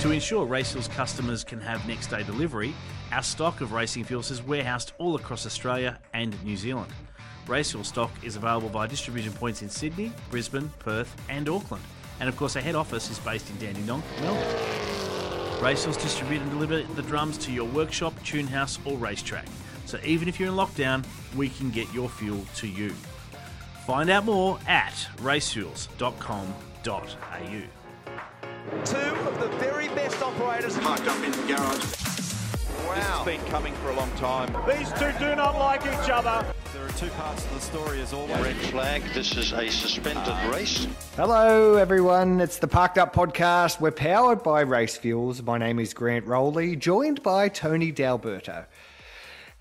To ensure Racefuels customers can have next day delivery, our stock of racing fuels is warehoused all across Australia and New Zealand. Racefuel stock is available via distribution points in Sydney, Brisbane, Perth, and Auckland. And of course, our head office is based in Dandenong, Melbourne. Racefuels distribute and deliver the drums to your workshop, tune house, or racetrack. So even if you're in lockdown, we can get your fuel to you. Find out more at racefuels.com.au. Two of the very best operators. Parked up in the garage. Wow. This has been coming for a long time. These two do not like each other. There are two parts to the story as always. Red flag, this is a suspended ah. race. Hello, everyone. It's the Parked Up Podcast. We're powered by Race Fuels. My name is Grant Rowley, joined by Tony D'Alberto.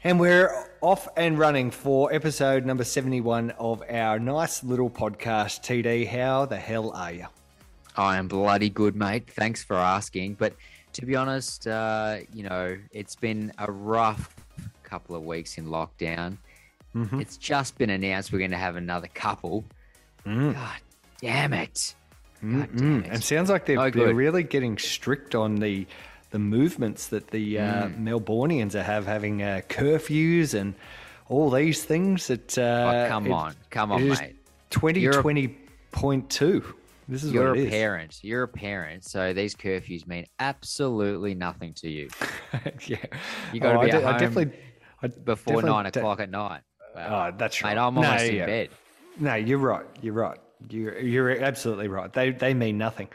And we're off and running for episode number 71 of our nice little podcast. TD, how the hell are you? I am bloody good, mate. Thanks for asking. But to be honest, uh, you know, it's been a rough couple of weeks in lockdown. Mm-hmm. It's just been announced we're going to have another couple. Mm. God damn it. God damn it. And sounds like they're, No they're really getting strict on the the movements that the uh, Mm. Melbourneians are have having uh, curfews and all these things. That uh, Oh, come it- on. Come on, it mate. Twenty twenty point two. This is You're a is. parent. You're a parent. So these curfews mean absolutely nothing to you yeah, You gotta Oh, be I, at de- I home definitely I before definitely nine don't- o'clock at night. Wow. Oh, that's right. Mate, I'm No, almost in yeah. bed. No, you're right. You're right. You're you're absolutely right. They they mean nothing.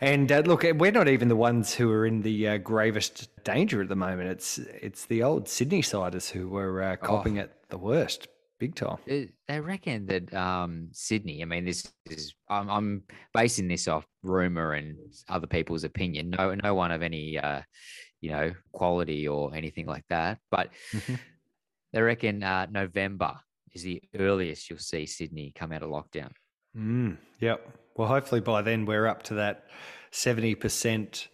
And uh, look, we're not even the ones who are in the uh, gravest danger at the moment. It's it's the old Sydney siders who were uh, copping it the worst, big time. They- They reckon that um, Sydney. I mean, this is I'm, I'm basing this off rumor and other people's opinion. No, no one of any, uh, you know, quality or anything like that. But Mhm. they reckon uh, November is the earliest you'll see Sydney come out of lockdown. Mm, yep. Well, hopefully by then we're up to that seventy percent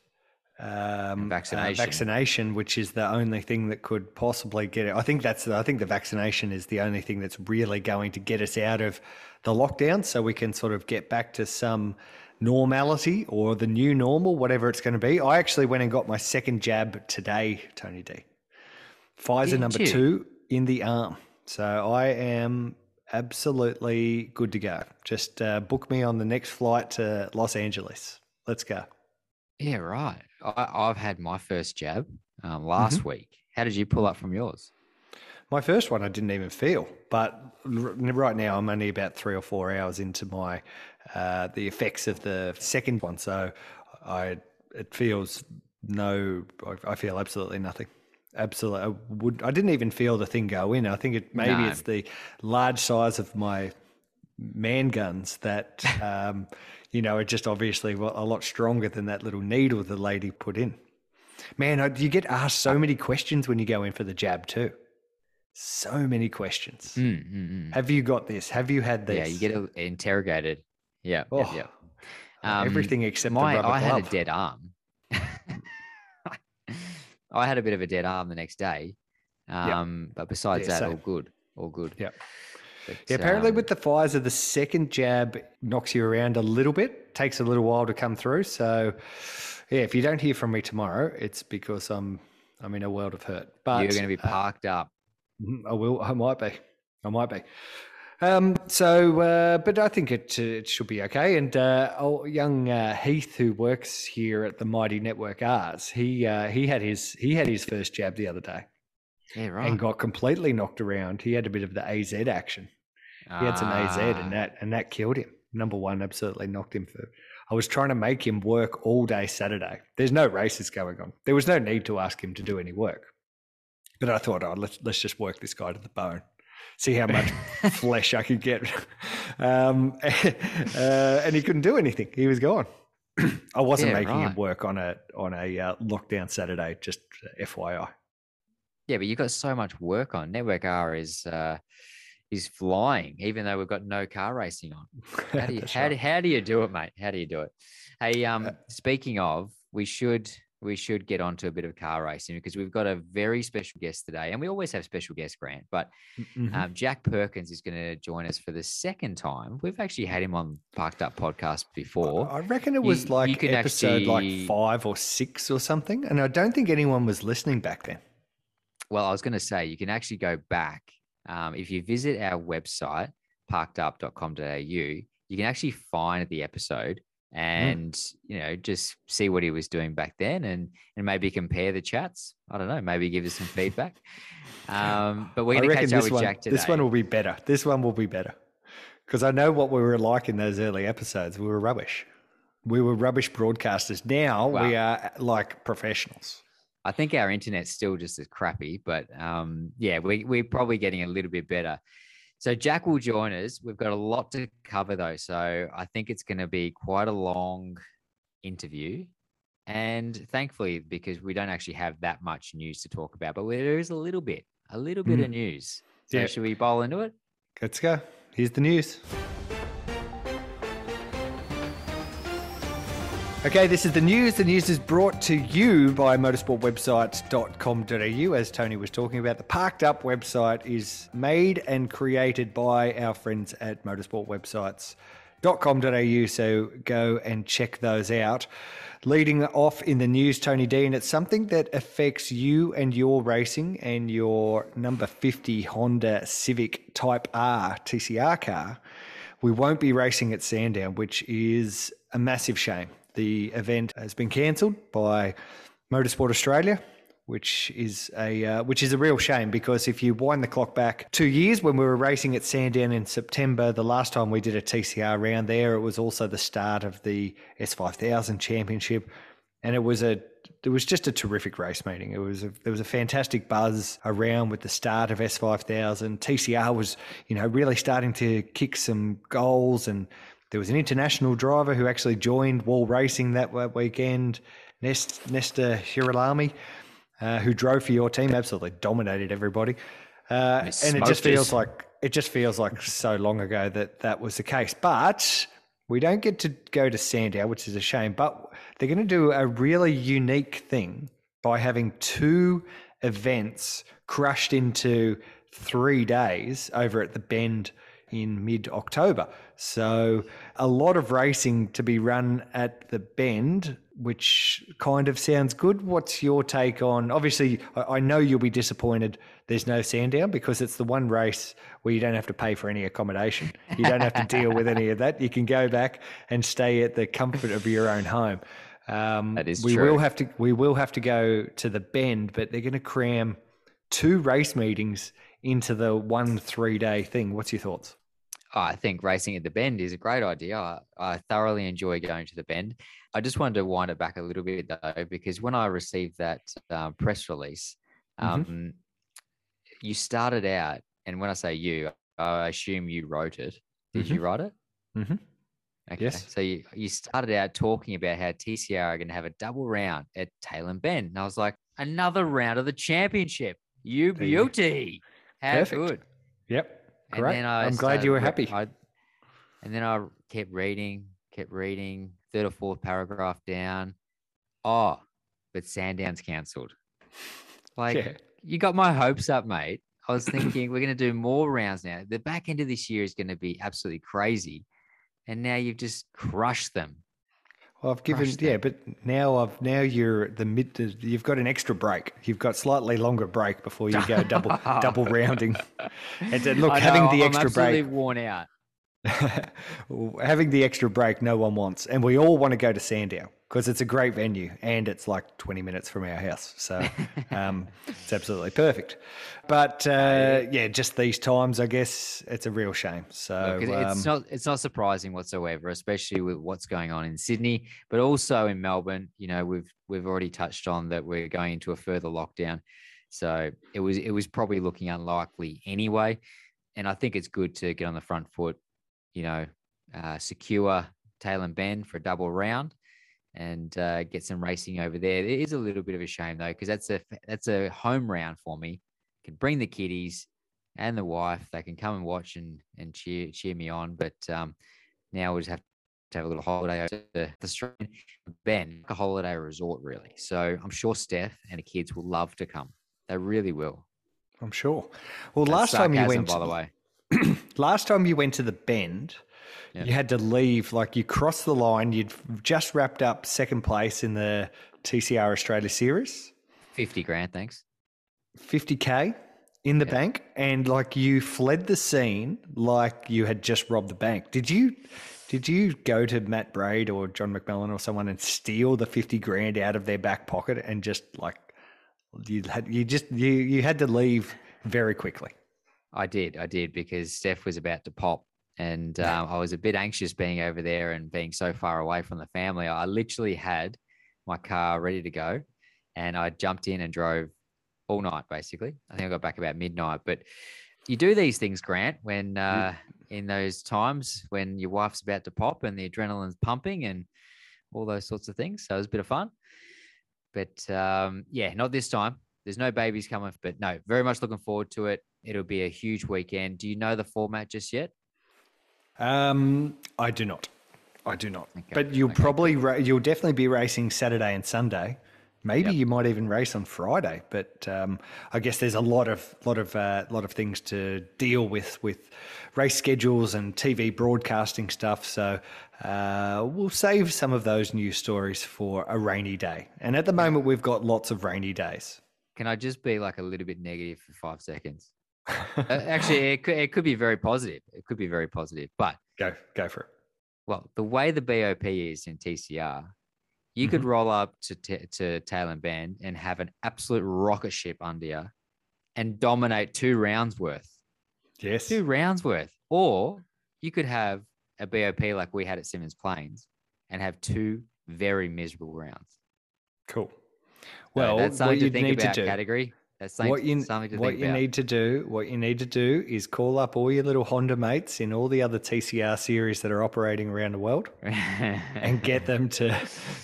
um, uh, Vaccination. vaccination, which is the only thing that could possibly get it. I think that's the, I think the vaccination is the only thing that's really going to get us out of the lockdown, so we can sort of get back to some normality or the new normal, whatever it's going to be. I actually went and got my second jab today, Tony D. Pfizer Did number you? two in the arm. So I am absolutely good to go. Just uh, book me on the next flight to Los Angeles. Let's go. Yeah, right. I, I've had my first jab um, last Mm-hmm. week. How did you pull up from yours? My first one I didn't even feel, but right now I'm only about three or four hours into my uh, the effects of the second one. So I it feels no, I, I feel absolutely nothing. Absolutely, I would. I didn't even feel the thing go in. I think it maybe No. it's the large size of my man guns that um, you know are just obviously a lot stronger than that little needle the lady put in. Man, you get asked so many questions when you go in for the jab too. So many questions. Mm, mm, mm. Have you got this? Have you had this? Yeah, you get interrogated. Yeah, Oh, yeah, yeah. Um, everything except my, I had a dead arm. I had a bit of a dead arm the next day. Um, But besides Yeah, that, all good. All good. Yep. Yeah, apparently um, with the Pfizer, the second jab knocks you around a little bit, takes a little while to come through. So, yeah, if you don't hear from me tomorrow, it's because I'm I'm in a world of hurt. But you're going to be uh, parked up. Mhm, I will. I might be. I might be. Um, so, uh, but I think it, uh, it should be okay. And uh, young uh, Heath, who works here at the Mighty Network Arts, he uh, he had his he had his first jab the other day Yeah, right. and got completely knocked around. He had a bit of the AZ action. He had some AZ, Ah, and that and that killed him. Number one, absolutely knocked him for. I was trying to make him work all day Saturday. There's no races going on. There was no need to ask him to do any work. But I thought, oh, let's let's just work this guy to the bone, see how much flesh I could get. Um, uh, and he couldn't do anything. He was gone. I wasn't Yeah, making him work on a on a uh, lockdown Saturday. Just FYI. Yeah, but you've got so much work on. Network R is uh, is flying, even though we've got no car racing on. How do you how, do, right. how do you do it, mate? How do you do it? Hey, um, Uh, speaking of, we should we should get onto a bit of car racing because we've got a very special guest today, and we always have special guests, Grant. But Mhm. um, Jack Perkins is going to join us for the second time. We've actually had him on Parked Up podcast before. I reckon it was you like can episode actually- like five or six or something, and I don't think anyone was listening back then. Well, I was going to say you can actually go back um, if you visit our website parkedup.com.au. You can actually find the episode and you know just see what he was doing back then and and maybe compare the chats. I don't know, maybe give us some feedback. Um, but we're going to catch up with one, Jack today. this one will be better. This one will be better because I know what we were like in those early episodes. We were rubbish. We were rubbish broadcasters. Now we are like professionals. I think our internet's still just as crappy, but um, yeah, we, we're probably getting a little bit better. So Jack will join us. We've got a lot to cover though, so I think it's going to be quite a long interview. And thankfully, because we don't actually have that much news to talk about, but there is a little bit, a little bit of news. So Yeah. should we bowl into it? Let's go. Here's the news. Okay, this is the news. The news is brought to you by motorsportwebsites.com.au. As Tony was talking about, the Parked Up website is made and created by our friends at motorsportwebsites.com.au. So go and check those out. Leading off in the news, Tony D, and it's something that affects you and your racing and your number 50 Honda Civic Type R TCR car. We won't be racing at Sandown, which is a massive shame. The event has been cancelled by Motorsport Australia, which is a uh, which is a real shame because if you wind the clock back two years when we were racing at Sandown in September, the last time we did a TCR round there, it was also the start of the S5000 Championship, and it was a it was just a terrific race meeting. It was a, there was a fantastic buzz around with the start of S5000. TCR was you know really starting to kick some goals and. There was an international driver who actually joined Wall Racing that weekend, Nest, Nestor Girolami, uh, who drove for your team, absolutely dominated everybody. Uh, and it just feels like it just feels like so long ago that that was the case. But we don't get to go to Sandown, which is a shame. But they're going to do a really unique thing by having two events crushed into three days over at the Bend in mid October. So, a lot of racing to be run at the Bend, which kind of sounds good. What's your take on? Obviously, I know you'll be disappointed there's no Sandown because it's the one race where you don't have to pay for any accommodation. You don't have to deal with any of that. You can go back and stay at the comfort of your own home. Um, That is we true. will have to we will have to go to the Bend, but they're going to cram two race meetings into the one three day thing. What's your thoughts? I think racing at the Bend is a great idea. I, I thoroughly enjoy going to the Bend. I just wanted to wind it back a little bit though, because when I received that um, press release, um, you started out, and when I say you, I assume you wrote it. Did you write it? Mm-hmm. Okay. Yes. So you, you started out talking about how TCR are going to have a double round at Tailem Bend. And I was like, another round of the championship. You There you go. beauty. How Perfect. good. Yep. And Great. then I I'm glad you were happy. I, and then I kept reading, kept reading, third or fourth paragraph down. Oh, but Sandown's cancelled. Like, Yeah. you got my hopes up, mate. I was thinking we're going to do more rounds now. The back end of this year is going to be absolutely crazy. And now you've just crushed them. Well, I've given yeah, them. but now I've now you're at the mid. You've got an extra break. You've got slightly longer break before you go double double rounding. And look, I having know, the I'm extra break, worn out. having the extra break, no one wants, and we all want to go to Sandown because it's a great venue and it's like 20 minutes from our house, so um, it's absolutely perfect. But uh, yeah, just these times, I guess it's a real shame. So Look, it's um, not it's not surprising whatsoever, especially with what's going on in Sydney, but also in Melbourne. You know, we've we've already touched on that we're going into a further lockdown, so it was it was probably looking unlikely anyway. And I think it's good to get on the front foot. You know, uh, secure Tailem Bend for a double round. And uh, get some racing over there. It is a little bit of a shame though, because that's a that's a home round for me. Can bring the kiddies, and the wife they can come and watch and and cheer cheer me on but um now we'll just have to have a little holiday over to the Australian Ben, like a holiday resort, really. So I'm sure Steph and the kids will love to come. They really will. I'm sure. Well, That's last time you went, by the way. last time you went to the Bend, Yeah. you had to leave. Like you crossed the line. You'd just wrapped up second place in the TCR Australia Series, 50 grand, thanks. 50k in the bank, and like you fled the scene like you had just robbed the bank. Did you? Did you go to Matt Braid or John McMillan or someone and steal the 50 grand out of their back pocket and just like you had you just you you had to leave very quickly. I did. I did because Steph was about to pop. And um, I was a bit anxious being over there and being so far away from the family. I literally had my car ready to go and I jumped in and drove all night, basically. I think I got back about midnight. But you do these things, Grant, when uh, in those times when your wife's about to pop and the adrenaline's pumping and all those sorts of things. So it was a bit of fun. But um, yeah, not this time. There's no babies coming, but no, very much looking forward to it. It'll be a huge weekend. Do you know the format just yet? Um, I do not. I do not. Okay, But you'll okay, probably ra- you'll definitely be racing Saturday and Sunday. Maybe Yep. you might even race on Friday. But um, I guess there's a lot of lot of uh, lot of things to deal with with race schedules and TV broadcasting stuff. So uh, we'll save some of those news stories for a rainy day. And at the moment, we've got lots of rainy days. Can I just be like a little bit negative for five seconds? Uh, Actually, it could, it could be very positive. It could be very positive. But, Go go for it. well, the way the BOP is in TCR, you could roll up to, t- to Tailem Bend and have an absolute rocket ship under you and dominate two rounds worth. Yes. two rounds worth. Or you could have a BOP like we had at Symmons Plains and have two very miserable rounds. Cool. So Well, that's something to you think need about. to do. Category. Something, what you what you need to do what you need to do is call up all your little Honda mates in all the other TCR series that are operating around the world and get them to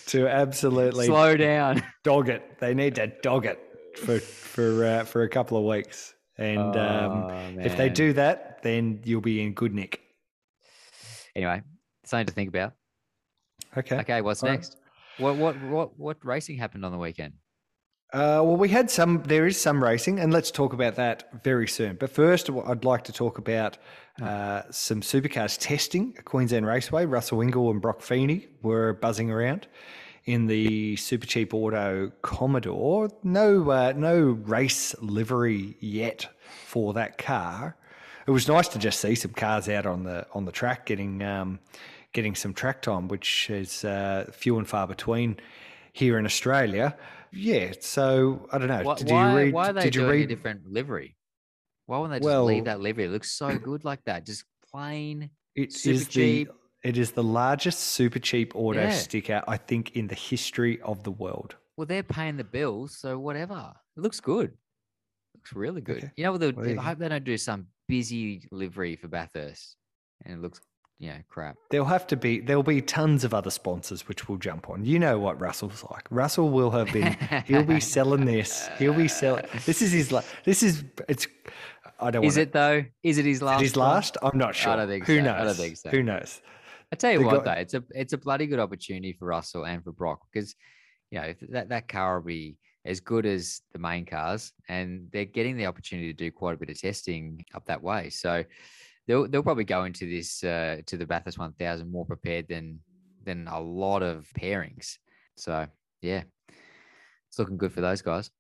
to absolutely slow down. dog it. They need to dog it for for uh, for a couple of weeks. And um, Oh, if they do that, then you'll be in good nick. Anyway, something to think about. Okay. Okay, what's All right. next? What what what what racing happened on the weekend? Uh, well, we had some. There is some racing, and let's talk about that very soon. But first, I'd like to talk about uh, some supercars testing at Queensland Raceway. Russell Ingall and Brock Feeney were buzzing around in the Supercheap Auto Commodore. No, uh, no race livery yet for that car. It was nice to just see some cars out on the on the track getting um, getting some track time, which is uh, few and far between here in Australia. Yeah, so I don't know. Why, did you read? why are they did you read? a different livery? Why wouldn't they just Well- leave that livery? It looks so good like that. Just plain. It super is the it is the largest Supercheap Auto Yeah. sticker I think in the history of the world. Well, they're paying the bills, so whatever. It looks good. looks really good. Okay. You know, Well, I hope they don't do some busy livery for Bathurst, and it looks, know, crap. There'll have to be there'll be tons of other sponsors which will jump on. You know what Russell's like. Russell will have been he'll be selling this. He'll be selling this is his this is it's I don't know. Is it though? Is it his last? his last? I'm not sure. don't think Who so. I knows? don't think so. Who knows? I tell you They what, got- though, it's a it's a bloody good opportunity for Russell and for Brock because you know if that that car will be as good as the main cars, and they're getting the opportunity to do quite a bit of testing up that way. So they'll they'll probably go into this uh, to the Bathurst 1000 more prepared than than a lot of pairings. So yeah, it's looking good for those guys.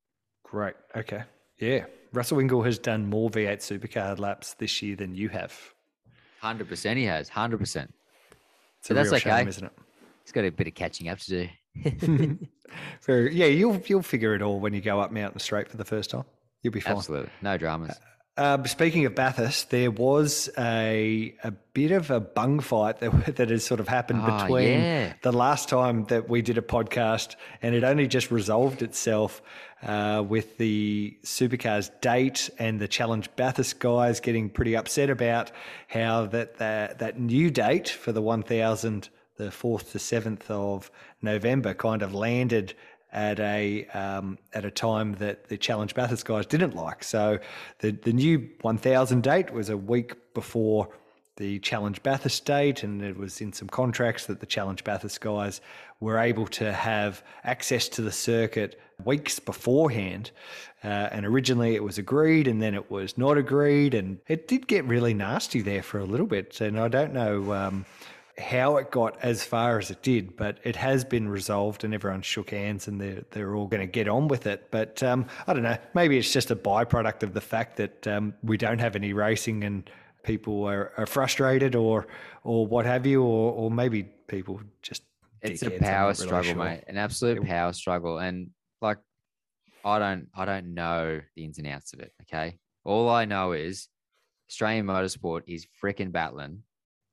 Great. Okay. Yeah. Russell Ingall has done more V8 supercar laps this year than you have. Hundred percent, he has hundred percent. So that's okay. shame, isn't it? He's got a bit of catching up to do. Very, yeah, you'll you'll figure it all when you go up Mountain Straight for the first time. You'll be fine. Absolutely, no dramas. Uh, speaking of Bathurst, there was a a bit of a bung fight that that has sort of happened Ah, between yeah. the last time that we did a podcast, and it only just resolved itself uh, with the supercars date and the Challenge Bathurst guys getting pretty upset about how that that, that new date for the one thousand, the fourth to seventh of November, kind of landed at a um, at a time that the Challenge Bathurst guys didn't like. So the the new 1000 date was a week before the Challenge Bathurst date, and it was in some contracts that the Challenge Bathurst guys were able to have access to the circuit weeks beforehand. Uh, and originally it was agreed, and then it was not agreed, and it did get really nasty there for a little bit. And I don't know. Um, how it got as far as it did, but it has been resolved and everyone shook hands and they're, they're all going to get on with it. But um, I don't know, maybe it's just a byproduct of the fact that um, we don't have any racing and people are, are frustrated or or what have you, or, or maybe people just. It's a power really struggle, sure. mate. An absolute power struggle. And like I don't I don't know the ins and outs of it. Okay. All I know is Australian motorsport is freaking battling.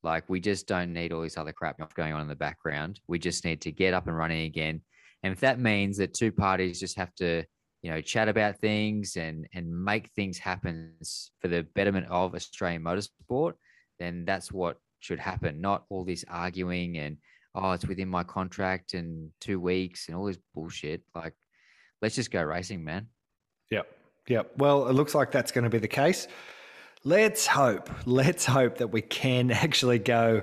Like we just don't need all this other crap going on in the background. We just need to get up and running again. And if that means that two parties just have to, you know, chat about things and and make things happen for the betterment of Australian motorsport, then that's what should happen. Not all this arguing and oh, it's within my contract and two weeks and all this bullshit. Like, let's just go racing, man. Yep. Yep. Well, it looks like that's going to be the case. Let's hope. Let's hope that we can actually go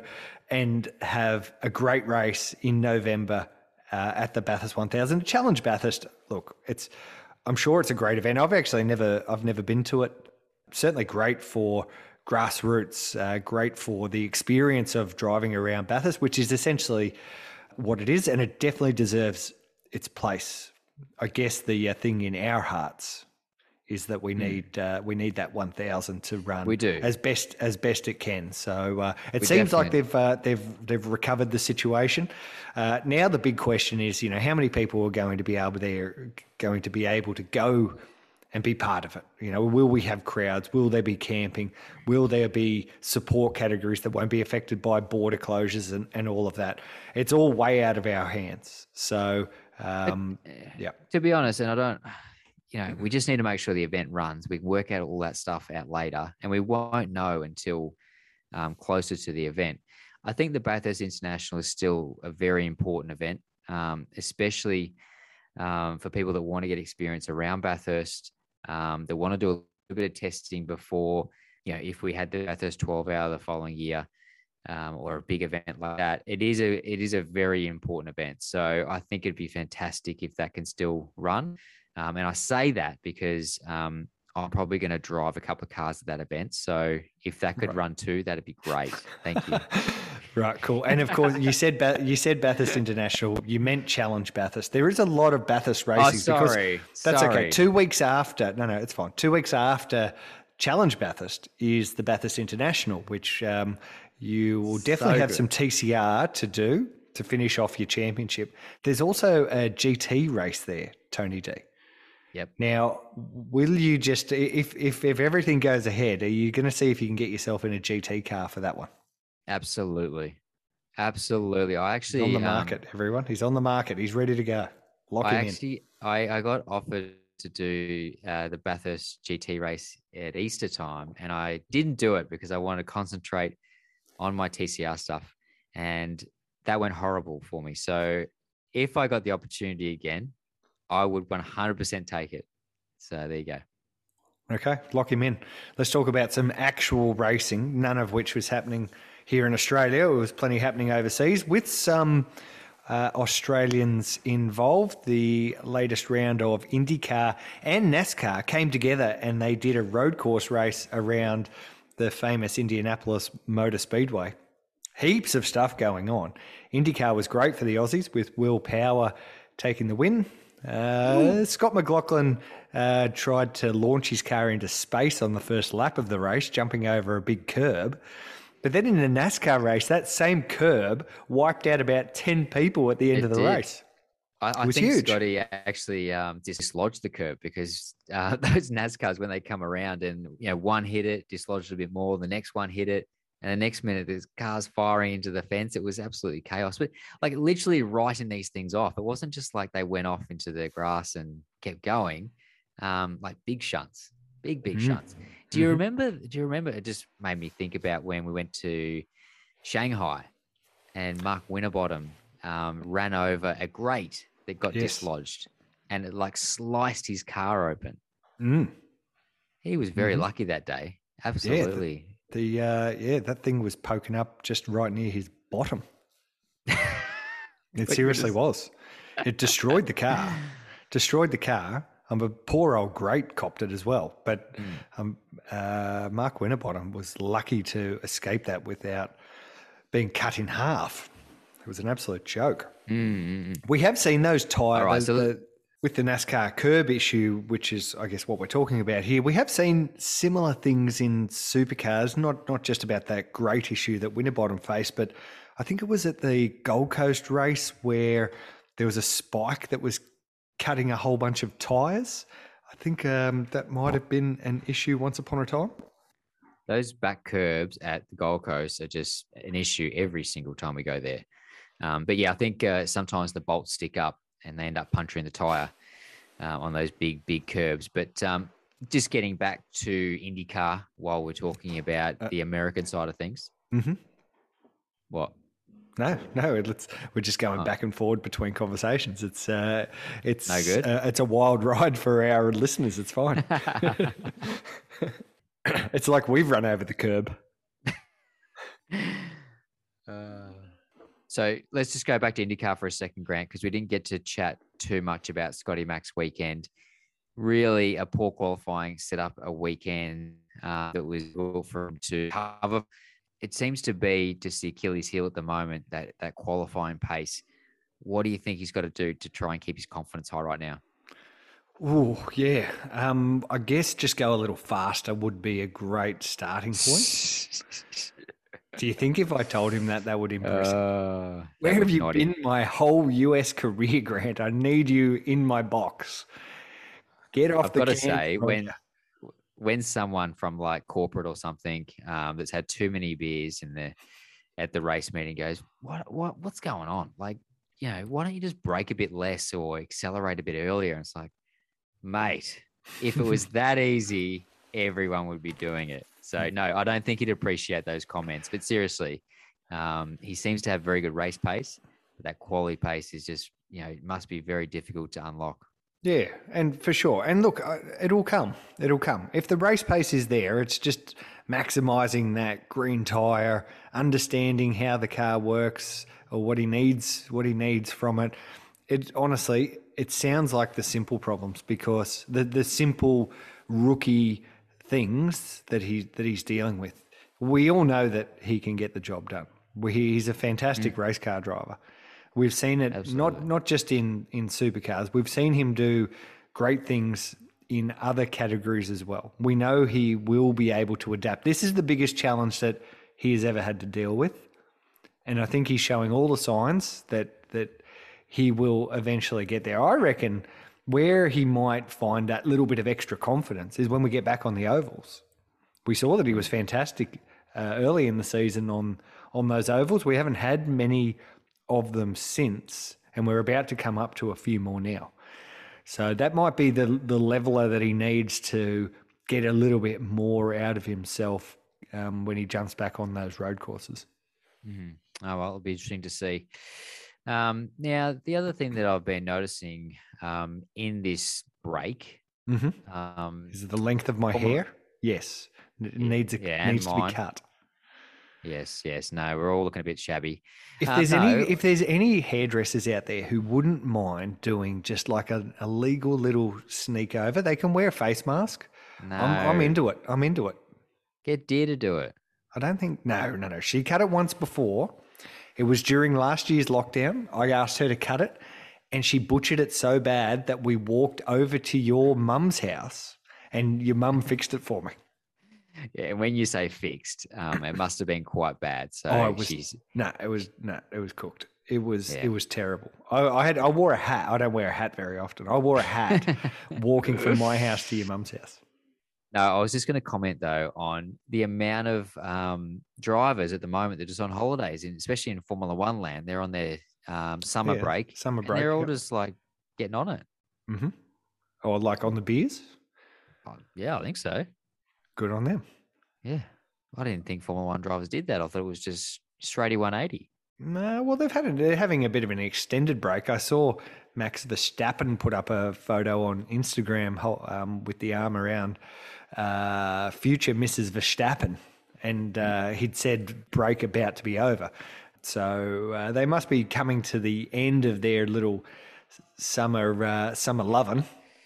and have a great race in November uh, at the Bathurst 1000. Challenge Bathurst. Look, it's. I'm sure it's a great event. I've actually never. I've never been to it. Certainly great for grassroots. Uh, great for the experience of driving around Bathurst, which is essentially what it is, and it definitely deserves its place. I guess the uh, thing in our hearts is that we need uh, we need that 1000 to run Hmm. We do. as best as best it can. So uh, it We seems like they've uh, they've they've recovered the situation. Uh, now the big question is you know how many people are going to be able there going to be able to go and be part of it? You know will we have crowds? Will there be camping? Will there be support categories that won't be affected by border closures and, and all of that? It's all way out of our hands. So um, yeah. To be honest, and I don't, you know, we just need to make sure the event runs. We can work out all that stuff out later, and we won't know until um, closer to the event. I think the Bathurst International is still a very important event, um, especially um, for people that want to get experience around Bathurst. Um, that want to do a little bit of testing before, you know, if we had the Bathurst 12 hour the following year, um, or a big event like that. It is a it is a very important event. So I think it'd be fantastic if that can still run. Um, and I say that because um, I'm probably going to drive a couple of cars at that event. So if that could run too, that'd be great. Thank you. Right, cool. And of course, you said Ba- you said Bathurst International. You meant Challenge Bathurst. There is a lot of Bathurst racing. because sorry, That's okay. Two weeks after, no, no, it's fine. Two weeks after Challenge Bathurst is the Bathurst International, which um, you will definitely So have some TCR to do to finish off your championship. There's also a GT race there, Tony D. Yep. Now, will you just if if if everything goes ahead, are you going to see if you can get yourself in a GT car for that one? Absolutely. Absolutely. I He's actually on the um, market, everyone. He's on the market. He's ready to go. Lock I him in. actually I, I got offered to do uh, the Bathurst GT race at Easter time, and I didn't do it because I wanted to concentrate on my TCR stuff, and that went horrible for me. So if I got the opportunity again, I would 100% take it. So there you go. Okay, lock him in. Let's talk about some actual racing, none of which was happening here in Australia. It was plenty happening overseas with some uh, Australians involved. The latest round of IndyCar and NASCAR came together and they did a road course race around the famous Indianapolis Motor Speedway. Heaps of stuff going on. IndyCar was great for the Aussies with Will Power taking the win. Uh, Scott McLaughlin uh, tried to launch his car into space on the first lap of the race, jumping over a big curb. But then in the NASCAR race, that same curb wiped out about 10 people at the end It of the did. race. I, I think huge. Scotty actually um, dislodged the curb because uh, those NASCARs when they come around and you know one hit it, dislodged a bit more, the next one hit it, and the next minute there's cars firing into the fence. It was absolutely chaos. But like literally writing these things off, it wasn't just like they went off into the grass and kept going. Um, like big shunts, big big Mhm. shunts. Do you Mhm. remember? Do you remember? It just made me think about when we went to Shanghai and Mark Winterbottom um, ran over a grate that got Yes. dislodged and it like sliced his car open. Mm. He was very Mhm. lucky that day. Absolutely. The uh, yeah, that thing was poking up just right near his bottom. it seriously was. It destroyed the car. destroyed the car. Um, a poor old grate copped it as well. But um, uh, Mark Winterbottom was lucky to escape that without being cut in half. It was an absolute joke. We have seen those tires right, so- the, with the NASCAR curb issue, which is, I guess, what we're talking about here. We have seen similar things in supercars, not not just about that grate issue that Winterbottom faced, but I think it was at the Gold Coast race where there was a spike that was cutting a whole bunch of tires. I think um, that might have been an issue once upon a time. Those back curbs at the Gold Coast are just an issue every single time we go there. Um, but yeah, I think uh, sometimes the bolts stick up and they end up puncturing the tire uh, on those big, big curbs. But um, just getting back to IndyCar while we're talking about Uh, the American side of things. Mhm. What? No, no, it's we're just going Oh. back and forward between conversations. It's uh, it's No good? Uh, it's a wild ride for our listeners. It's fine. it's like we've run over the curb. So let's just go back to IndyCar for a second, Grant, because we didn't get to chat too much about Scotty Mack's weekend. Really, a poor qualifying set up a weekend uh, that was for him to cover. It seems to be just the Achilles heel at the moment that that qualifying pace. What do you think he's got to do to try and keep his confidence high right now? Oh yeah, um, I guess just go a little faster would be a great starting point. Do you think if I told him that, that would impress him? Uh, Where have you been my whole US career, Grant? I need you in my box. Get off I've the got to say, when when someone from like corporate or something um, that's had too many beers in the at the race meeting goes, what what what's going on? Like, you know, why don't you just brake a bit less or accelerate a bit earlier? And it's like, mate, if it was that easy, everyone would be doing it. So no, I don't think he'd appreciate those comments. But seriously, um, he seems to have very good race pace. But that quality pace is just, you know, it must be very difficult to unlock. Yeah, and for sure. And look, uh, it'll come. It'll come. If the race pace is there, it's just maximizing that green tire, understanding how the car works or what he needs, what he needs from it. It honestly, it sounds like the simple problems because the the simple rookie things that he that he's dealing with. We all know that he can get the job done. We- He's a fantastic mm. race car driver. We've seen it not not just in in supercars. We've seen him do great things in other categories as well. We know he will be able to adapt. This is the biggest challenge that he has ever had to deal with, and I think he's showing all the signs that that he will eventually get there. I reckon where he might find that little bit of extra confidence is when we get back on the ovals. We saw that he was fantastic uh, early in the season on on those ovals. We haven't had many of them since, and we're about to come up to a few more now. So that might be the the leveler that he needs to get a little bit more out of himself um, when he jumps back on those road courses. Mhm. Oh well, it'll be interesting to see. Um, now, the other thing that I've been noticing um, in this break, Mm-hmm. um, Is the length of my hair? Yes, it needs a, yeah, needs to be cut. yes, yes, no, we're all looking a bit shabby. If Uh, there's no. any if there's any hairdressers out there who wouldn't mind doing just like a, a legal little sneak over, they can wear a face mask. No, I'm, I'm into it. I'm into it. Get Dear to do it. I don't think no, no, no. She cut it once before. It was during last year's lockdown. I asked her to cut it, and she butchered it so bad that we walked over to your mum's house, and your mum fixed it for me. Yeah, and when you say fixed, um, it must have been quite bad. So Oh, it was she's no, it was no, it was cooked. It was Yeah. it was terrible. I, I had I wore a hat. I don't wear a hat very often. I wore a hat walking from my house to your mum's house. No, I was just going to comment though on the amount of um, drivers at the moment that are just on holidays, and especially in Formula One land. They're on their um, summer Yeah, break. summer break, they're all yep. just like getting on it. Mm-hmm. Or like on the beers. Oh, Yeah, I think so. Good on them. Yeah, I didn't think Formula One drivers did that. I thought it was just straighty 180. No, well, they've had a, they're having a bit of an extended break. I saw Max Verstappen put up a photo on Instagram um, with the arm around uh, future Mrs. Verstappen, and uh, he'd said break about to be over. So uh, they must be coming to the end of their little summer uh, summer loving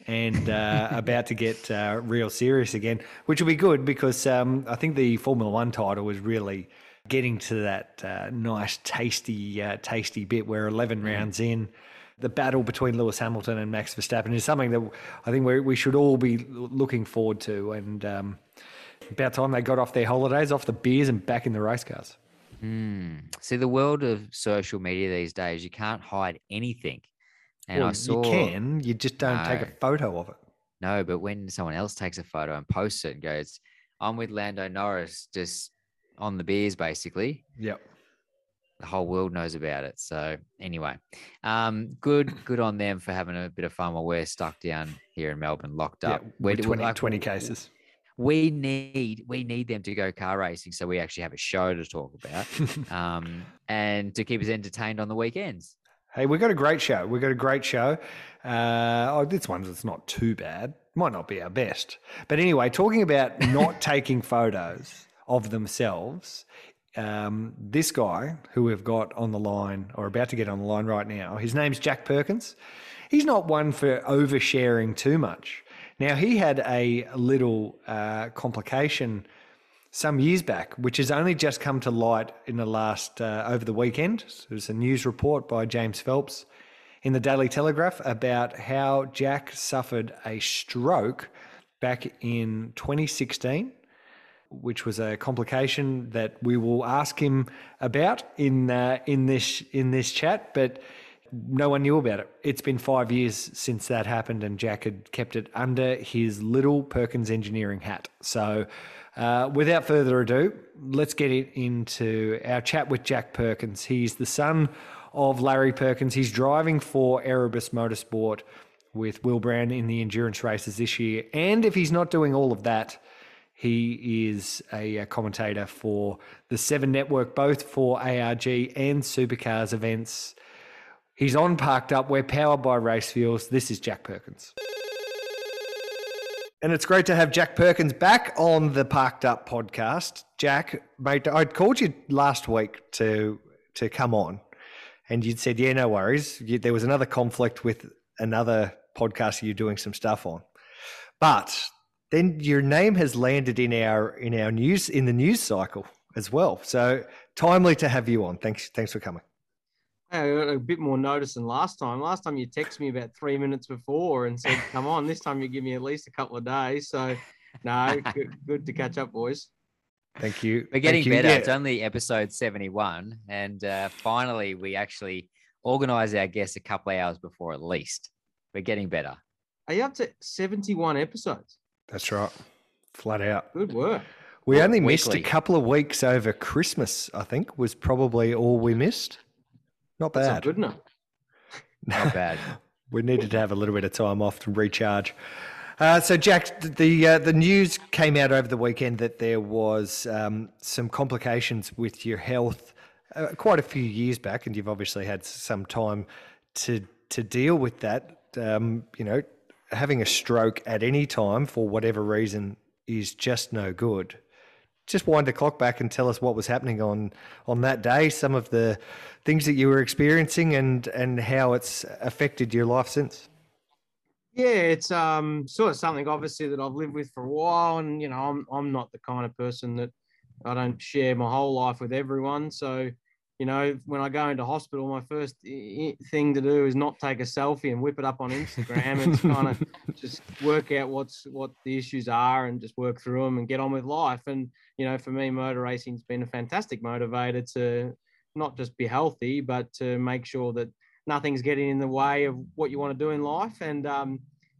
and uh, about to get uh, real serious again, which will be good because um, I think the Formula One title was really getting to that uh, nice, tasty, uh, tasty bit where 11 rounds in, the battle between Lewis Hamilton and Max Verstappen is something that I think we we should all be looking forward to. And um, about time they got off their holidays, off the beers, and back in the race cars. Hmm. See, the world of social media these days, you can't hide anything. And Well, I saw you can, you just don't take a photo of it. no, but when someone else takes a photo and posts it and goes, "I'm with Lando Norris," just on the beers, basically, Yep. The whole world knows about it. So anyway, um, good, good on them for having a bit of fun while we're stuck down here in Melbourne, locked Yeah, up. We're with do- 20, like, 20 cases. we need we need them to go car racing so we actually have a show to talk about um, and to keep us entertained on the weekends. Hey, we've got a great show. We've got a great show. Uh, oh, this one's it's not too bad. Might not be our best. But anyway, talking about not taking photos of themselves, um, this guy who we've got on the line or about to get on the line right now, his name's Jack Perkins. He's not one for oversharing too much. Now, he had a little uh, complication some years back, which has only just come to light in the last uh, over the weekend. So There's a news report by James Phelps in the Daily Telegraph about how Jack suffered a stroke back in 2016, which was a complication that we will ask him about in uh, in this in this chat, but. No one knew about it. It's been five years since that happened, and Jack had kept it under his little Perkins engineering hat. So, uh, without further ado, let's get it into our chat with Jack Perkins. He's the son of Larry Perkins. He's driving for Erebus Motorsport with Will Brown in the endurance races this year. And if he's not doing all of that, he is a, commentator for the Seven Network, both for ARG and Supercars events. He's on Parked Up. We're powered by Race Fuels. This is Jack Perkins. And it's great to have Jack Perkins back on the Parked Up podcast. Jack, mate, I'd called you last week to to come on, and you'd said, "Yeah, no worries." You, there was another conflict with another podcast you're doing some stuff on, but then your name has landed in our in our news in the news cycle as well. So timely to have you on. Thanks, thanks for coming. I got a bit more notice than last time. Last time you texted me about three minutes before and said, "Come on." This time you give me at least a couple of days. So, no, good, good to catch up, boys. Thank you. We're getting you. better. Yeah. It's only episode 71. And uh, finally, we actually organize our guests a couple of hours before at least. We're getting better. Are you up to seventy-one episodes? That's right. Flat out. Good work. We Well, only missed a couple of weeks over Christmas, I think, was probably all we missed. Not That's not bad. good enough. Not bad. we needed to have a little bit of time off to recharge. Uh, so, Jack, the uh, the news came out over the weekend that there was um, some complications with your health uh, quite a few years back, and you've obviously had some time to to deal with that. Um, you know, having a stroke at any time for whatever reason is just no good. Just wind the clock back and tell us what was happening on on that day, some of the things that you were experiencing, and and how it's affected your life since. Yeah, it's um sort of something obviously that I've lived with for a while, and you know I'm I'm not the kind of person that I don't share my whole life with everyone. So, you know, when I go into hospital, my first thing to do is not take a selfie and whip it up on Instagram. It's kind of just work out what's what the issues are and just work through them and get on with life. And you know, for me, motor racing's been a fantastic motivator to not just be healthy, but to make sure that nothing's getting in the way of what you want to do in life. And um,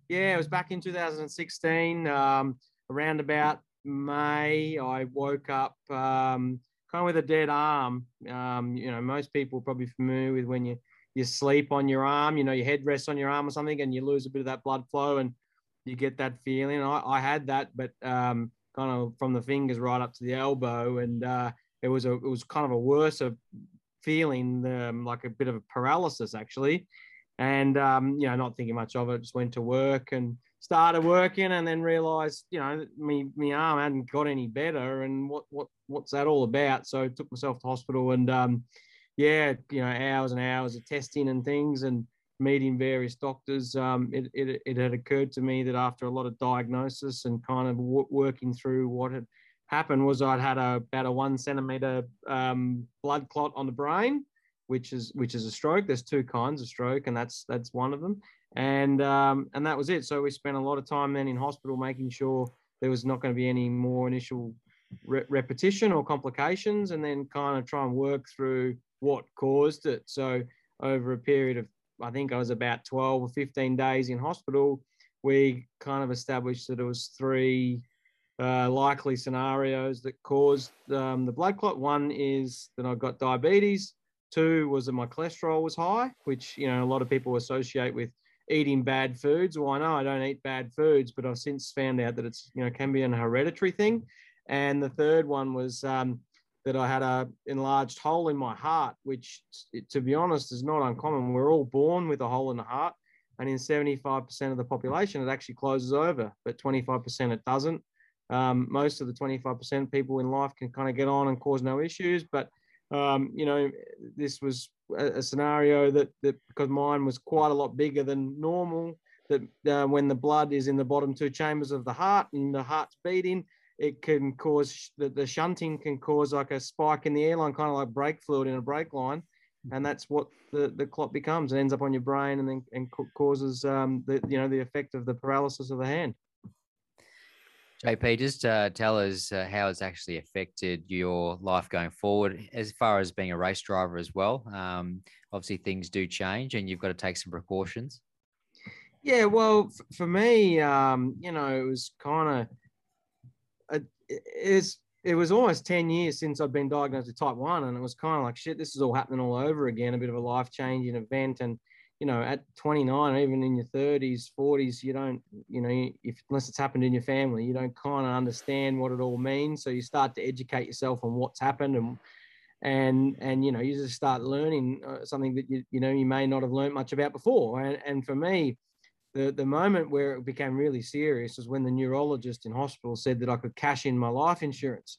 yeah, it was back in 2016, um, around about May. I woke up um, kind of with a dead arm. Um, you know, most people probably familiar with when you you sleep on your arm. You know, your head rests on your arm or something, and you lose a bit of that blood flow, and you get that feeling. I, I had that, but um, kind of from the fingers right up to the elbow, and uh, it was a it was kind of a worse feeling, um, like a bit of a paralysis actually. and um, you know, not thinking much of it, just went to work and started working, and then realised, you know, me my arm hadn't got any better, and what what what's that all about? So took myself to hospital, and um, yeah, you know, hours and hours of testing and things, and meeting various doctors. Um, it, it it had occurred to me that after a lot of diagnosis and kind of w- working through what had happened was I'd had a, about a one centimeter um, blood clot on the brain, which is which is a stroke. There's two kinds of stroke, and that's that's one of them. And um, and that was it. So we spent a lot of time then in hospital making sure there was not going to be any more initial re- repetition or complications, and then kind of try and work through what caused it. So over a period of I think I was about 12 or 15 days in hospital, we kind of established that it was three uh, likely scenarios that caused um, the blood clot. One is that I got diabetes. Two was that my cholesterol was high, which you know a lot of people associate with eating bad foods. Well, I know I don't eat bad foods, but I've since found out that it's you know can be an hereditary thing. And the third one was um, that I had a enlarged hole in my heart, which to be honest is not uncommon. We're all born with a hole in the heart, and in 75% of the population it actually closes over, but 25% it doesn't. Um, most of the 25% people in life can kind of get on and cause no issues. But, um, you know, this was a, a, scenario that, that because mine was quite a lot bigger than normal, that uh, when the blood is in the bottom two chambers of the heart and the heart's beating, it can cause the, the shunting can cause like a spike in the airline, kind of like brake fluid in a brake line. And that's what the, the clot becomes. It ends up on your brain and then and causes um, the you know the effect of the paralysis of the hand. JP, just uh, tell us uh, how it's actually affected your life going forward, as far as being a race driver as well. Um, obviously, things do change, and you've got to take some precautions. Yeah, well, f- for me, um, you know, it was kind of it's it was almost 10 years since I'd been diagnosed with type 1 and it was kind of like shit this is all happening all over again a bit of a life changing event and you know, at 29, even in your 30s, 40s, you don't, you know, if unless it's happened in your family, you don't kind of understand what it all means. So you start to educate yourself on what's happened and and and you know you just start learning uh, something that you you know you may not have learned much about before and, and for me the the moment where it became really serious was when the neurologist in hospital said that I could cash in my life insurance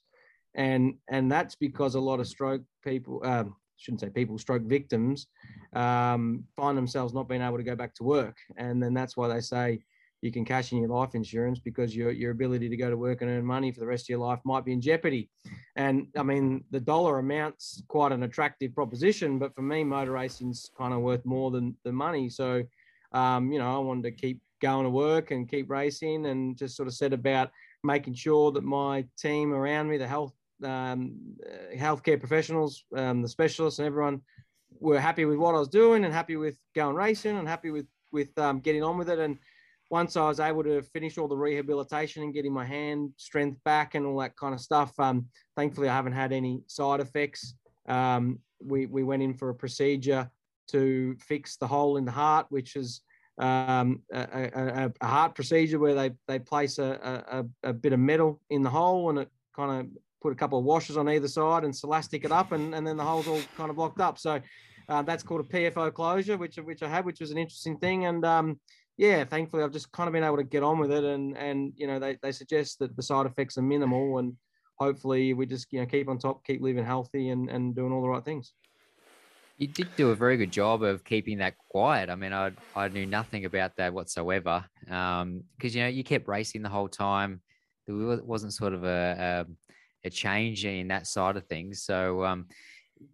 and and that's because a lot of stroke people um, shouldn't say people, stroke victims, um, find themselves not being able to go back to work. And then that's why they say you can cash in your life insurance because your, your ability to go to work and earn money for the rest of your life might be in jeopardy. And I mean, the dollar amount's quite an attractive proposition, but for me, motor racing's kind of worth more than the money. So, um, you know, I wanted to keep going to work and keep racing and just sort of set about making sure that my team around me, the health um, uh, healthcare professionals, um, the specialists, and everyone were happy with what I was doing and happy with going racing and happy with with um, getting on with it. And once I was able to finish all the rehabilitation and getting my hand strength back and all that kind of stuff, um, thankfully I haven't had any side effects. Um, we we went in for a procedure to fix the hole in the heart, which is um, a, a, a, heart procedure where they they place a, a, a bit of metal in the hole and it kind of put a couple of washers on either side and elastic it up, and, and then the hole's all kind of blocked up. So uh, that's called a PFO closure, which which I had, which was an interesting thing. And um, yeah, thankfully I've just kind of been able to get on with it, and and you know they, they suggest that the side effects are minimal, and hopefully we just you know keep on top, keep living healthy, and and doing all the right things. You did do a very good job of keeping that quiet. I mean, I I knew nothing about that whatsoever, because um, you know you kept racing the whole time. There wasn't sort of a, a a change in that side of things. So, um,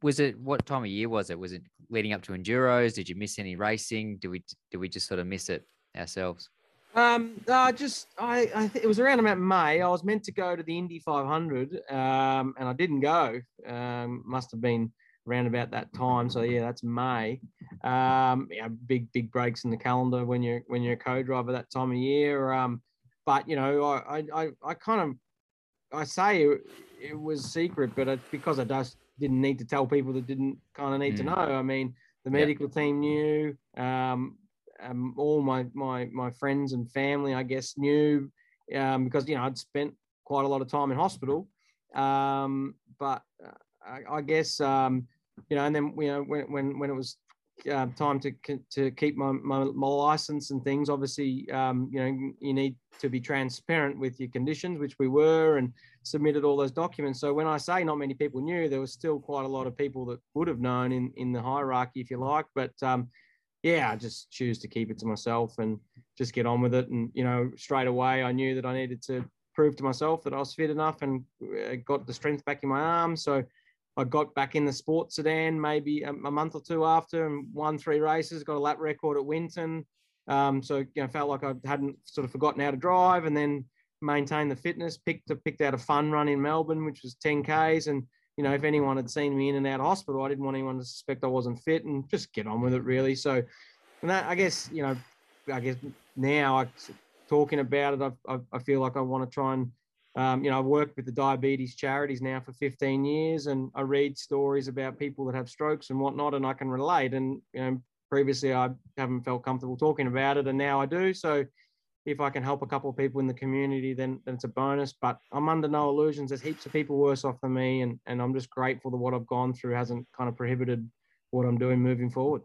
was it what time of year was it? Was it leading up to enduros? Did you miss any racing? Did we did we just sort of miss it ourselves? Um, I just I, I it was around about May. I was meant to go to the Indy 500, um, and I didn't go. Um, must have been around about that time. So yeah, that's May. Um, yeah, big big breaks in the calendar when you're when you're a co-driver that time of year. Um, but you know, I I I kind of I say it, it was secret, but it's because I just didn't need to tell people that didn't kind of need mm. to know. I mean, the medical team knew. Um, um, all my my my friends and family, I guess, knew um, because you know I'd spent quite a lot of time in hospital. Um, but uh, I, I, guess um, you know, and then you know when when when it was uh, time to to keep my, my, my license and things. Obviously, um, you know, you need to be transparent with your conditions, which we were, and submitted all those documents. So when I say not many people knew, there was still quite a lot of people that would have known in in the hierarchy, if you like. But um, yeah, I just choose to keep it to myself and just get on with it. And you know, straight away, I knew that I needed to prove to myself that I was fit enough and uh, got the strength back in my arms. So I got back in the sports sedan maybe a, a, month or two after and won three races, got a lap record at Winton. Um, so you know, felt like I hadn't sort of forgotten how to drive, and then maintained the fitness. Picked picked out a fun run in Melbourne, which was 10 k's, and you know if anyone had seen me in and out of hospital, I didn't want anyone to suspect I wasn't fit, and just get on with it really. So, and that I guess you know, I guess now I talking about it, I, I, I feel like I want to try and um, you know, I've worked with the diabetes charities now for 15 years, and I read stories about people that have strokes and whatnot, and I can relate. And you know, previously I haven't felt comfortable talking about it, and now I do. So, if I can help a couple of people in the community, then, then it's a bonus. But I'm under no illusions. There's heaps of people worse off than me, and and I'm just grateful that what I've gone through hasn't kind of prohibited what I'm doing moving forward.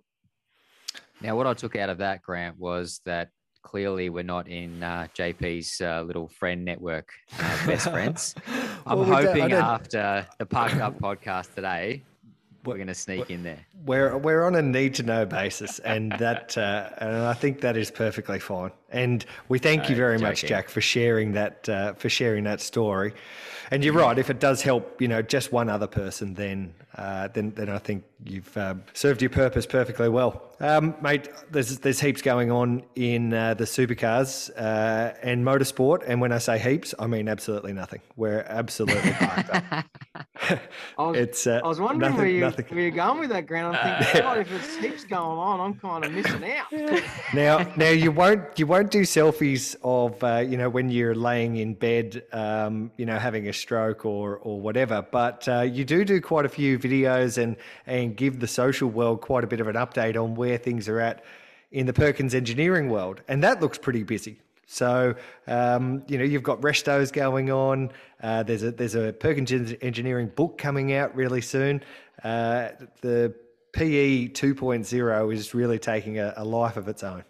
Now, what I took out of that, Grant, was that clearly we're not in uh, JP's uh, little friend network, uh, best friends. I'm well, hoping after the Parked Up podcast today, we're going to sneak in there. We're we're on a need to know basis, and that uh, and I think that is perfectly fine. And we thank you very much, Jack, for sharing that uh, for sharing that story. And you're right. If it does help, you know, just one other person, then uh, then then I think you've um, served your purpose perfectly well, um, mate. There's there's heaps going on in uh, the supercars uh, and motorsport, and when I say heaps, I mean absolutely nothing. We're absolutely parked up. I was, it's uh, I was wondering nothing, where, you, nothing. where you're going with that, Grant. I'm thinking, oh, if it's heaps going on, I'm kind of missing out. now, now you won't you won't do selfies of uh, you know when you're laying in bed, um, you know having a stroke or or whatever, but uh, you do do quite a few videos and and give the social world quite a bit of an update on where things are at in the Perkins engineering world, and that looks pretty busy. So um, you know you've got restos going on. Uh, there's a there's a Perkins engineering book coming out really soon. Uh, the PE 2.0 is really taking a, a, life of its own.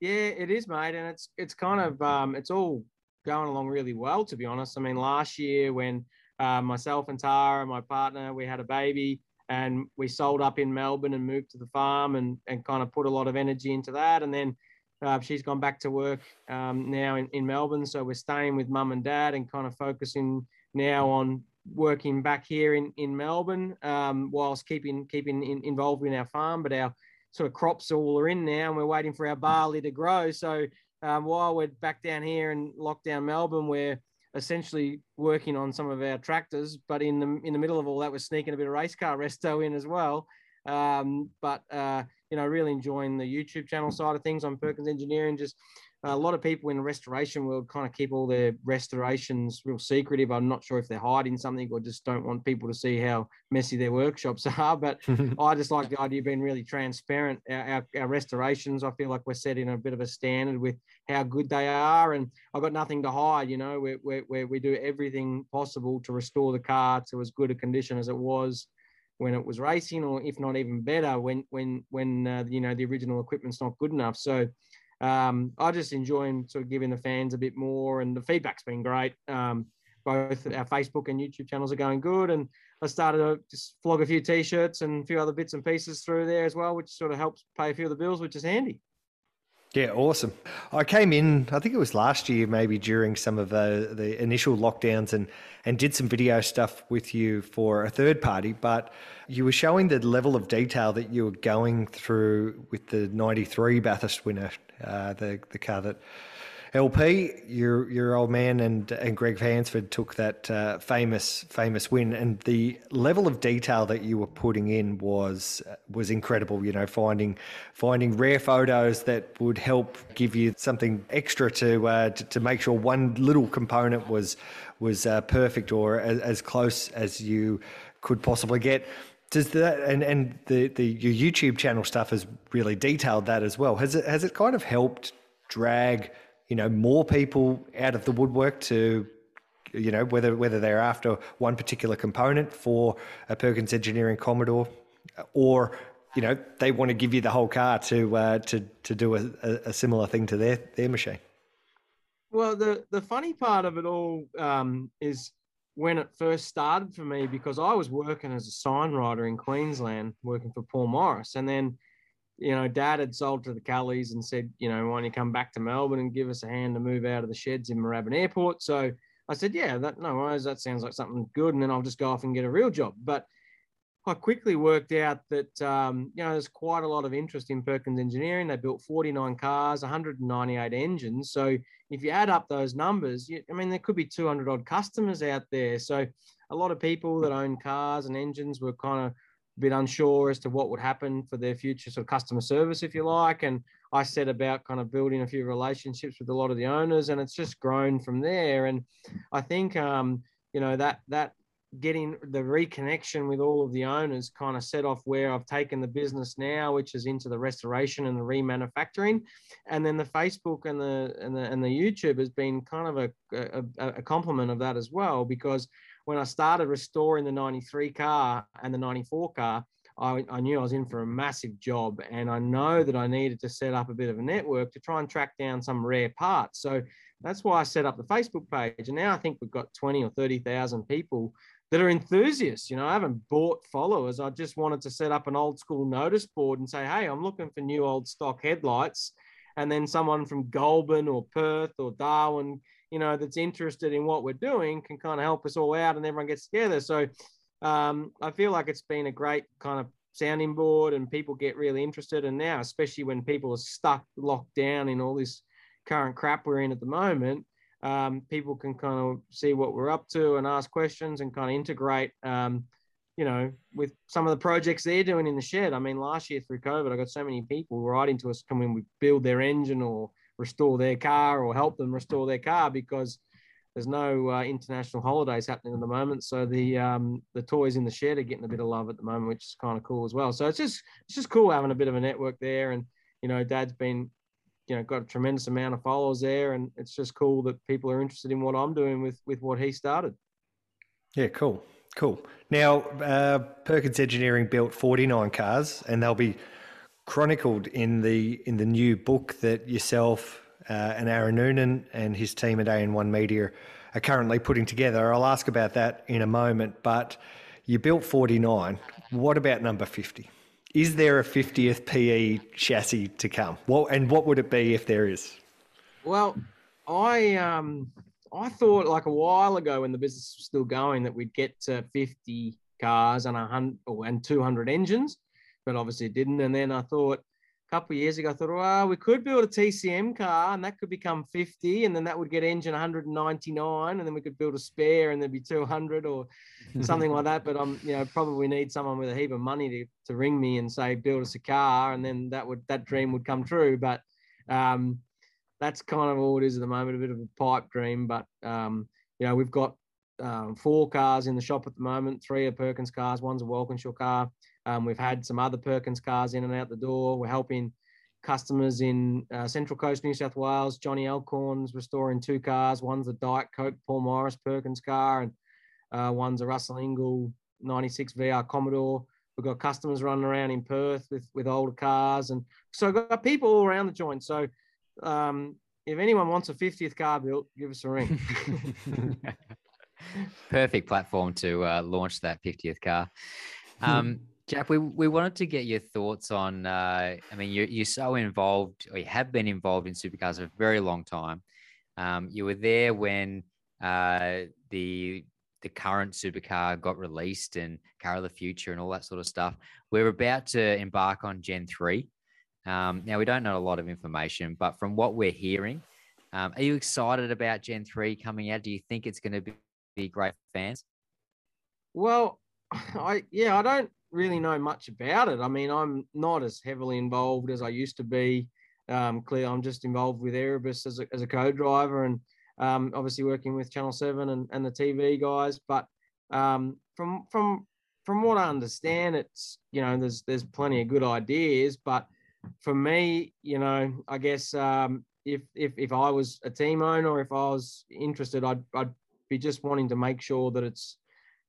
Yeah, it is, mate, and it's it's kind of um, it's all going along really well, to be honest. I mean, last year when uh, myself and Tara, my partner, we had a baby and we sold up in Melbourne and moved to the farm and, and kind of put a lot of energy into that. And then uh, she's gone back to work um, now in, in Melbourne. So we're staying with mum and dad and kind of focusing now on working back here in, in Melbourne um, whilst keeping keeping in, involved in our farm. But our sort of crops all are in now and we're waiting for our barley to grow. So um, while we're back down here in lockdown Melbourne, we're essentially working on some of our tractors, but in the in the middle of all that, we're sneaking a bit of race car resto in as well. Um, but uh, you know, really enjoying the YouTube channel side of things on Perkins Engineering. Just a lot of people in the restoration world kind of keep all their restorations real secretive. I'm not sure if they're hiding something or just don't want people to see how messy their workshops are. But I just like the idea of being really transparent. Our, our, our, restorations, I feel like we're setting a bit of a standard with how good they are. And I've got nothing to hide, you know, we we we do everything possible to restore the car to as good a condition as it was when it was racing, or if not even better, when when when uh, you know the original equipment's not good enough. So um, I just enjoy sort of giving the fans a bit more, and the feedback's been great. Um, both our Facebook and YouTube channels are going good, and I started to just flog a few t-shirts and a few other bits and pieces through there as well, which sort of helps pay a few of the bills, which is handy. Yeah, awesome. I came in, I think it was last year, maybe during some of the, the initial lockdowns, and and did some video stuff with you for a third party. But you were showing the level of detail that you were going through with the '93 Bathurst winner, uh, the the car that LP, your your old man and and Greg Hansford took that uh, famous famous win, and the level of detail that you were putting in was was incredible. You know, finding finding rare photos that would help give you something extra to uh, to, to, make sure one little component was was uh, perfect or as, as close as you could possibly get. Does that and and the the your YouTube channel stuff has really detailed that as well? Has it has it kind of helped drag you know more people out of the woodwork to you know whether whether they're after one particular component for a Perkins Engineering Commodore or you know they want to give you the whole car to uh, to to do a, a, similar thing to their their machine. Well, the the funny part of it all um, is when it first started for me because I was working as a sign writer in Queensland, working for Paul Morris, and then you know, Dad had sold to the Kellys and said, you know, why don't you come back to Melbourne and give us a hand to move out of the sheds in Moorabbin Airport? So I said, yeah, that no worries, that sounds like something good, and then I'll just go off and get a real job. But I quickly worked out that um, you know there's quite a lot of interest in Perkins Engineering. They built 49 cars, 198 engines. So if you add up those numbers, you, I mean there could be 200 odd customers out there. So a lot of people that own cars and engines were kind of bit unsure as to what would happen for their future sort of customer service, if you like. And I set about kind of building a few relationships with a lot of the owners, and it's just grown from there. And I think um, you know that that getting the reconnection with all of the owners kind of set off where I've taken the business now, which is into the restoration and the remanufacturing, and then the Facebook and the and the and the YouTube has been kind of a a, a complement of that as well because when I started restoring the 93 car and the 94 car, I, I, knew I was in for a massive job. And I know that I needed to set up a bit of a network to try and track down some rare parts. So that's why I set up the Facebook page. And now I think we've got 20 or 30,000 people that are enthusiasts. You know, I haven't bought followers. I just wanted to set up an old school notice board and say, hey, I'm looking for new old stock headlights. And then someone from Goulburn or Perth or Darwin, you know, that's interested in what we're doing can kind of help us all out and everyone gets together. So um, I feel like it's been a great kind of sounding board and people get really interested. And now, especially when people are stuck, locked down in all this current crap we're in at the moment, um, people can kind of see what we're up to and ask questions and kind of integrate, um, you know, with some of the projects they're doing in the shed. I mean, last year through COVID, I got so many people writing to us, come in, we build their engine or restore their car or help them restore their car because there's no uh, international holidays happening at the moment. So the um, the toys in the shed are getting a bit of love at the moment, which is kind of cool as well. So it's just it's just cool having a bit of a network there, and you know, Dad's been you know got a tremendous amount of followers there, and it's just cool that people are interested in what I'm doing with with what he started. Yeah, cool, cool. Now uh, Perkins Engineering built 49 cars, and they'll be chronicled in the in the new book that yourself uh, and Aaron Noonan and his team at AN1 Media are currently putting together. I'll ask about that in a moment, but you built 49. What about number 50? Is there a 50th PE chassis to come? What and what would it be if there is? Well, I um I thought like a while ago when the business was still going that we'd get to 50 cars and hundred and 200 engines, but obviously it didn't. And then I thought a couple of years ago, I thought, well, we could build a TCM car and that could become 50, and then that would get engine 199, and then we could build a spare and there'd be 200 or something like that. But I'm, you know, probably need someone with a heap of money to, to ring me and say, build us a car, and then that would that dream would come true. But um, that's kind of all it is at the moment, a bit of a pipe dream. But um, you know, we've got um, four cars in the shop at the moment. Three are Perkins cars, one's a Walkinshaw car. Um, we've had some other Perkins cars in and out the door. We're helping customers in uh, Central Coast, New South Wales. Johnny Elkhorn's restoring two cars. One's a Diet Coke Paul Morris Perkins car, and uh, one's a Russell Ingall 96 VR Commodore. We've got customers running around in Perth with, with older cars. And so I've got people all around the joint. So um, if anyone wants a 50th car built, give us a ring. Perfect platform to uh, launch that 50th car. Um, Jack, we, we wanted to get your thoughts on. Uh, I mean, you're, you're so involved, or you have been involved in supercars for a very long time. Um, you were there when uh, the the current supercar got released and Car of the Future and all that sort of stuff. We're about to embark on Gen 3. Um, now, we don't know a lot of information, but from what we're hearing, um, are you excited about Gen 3 coming out? Do you think it's going to be, be great fans? Well, I yeah, I don't really know much about it. I mean, I'm not as heavily involved as I used to be. Um, clearly, I'm just involved with Erebus as a, as a co-driver and um, obviously working with Channel Seven and, and the TV guys. But um, from from from what I understand, it's you know there's there's plenty of good ideas. But for me, you know, I guess um, if if if I was a team owner if I was interested, I'd I'd be just wanting to make sure that it's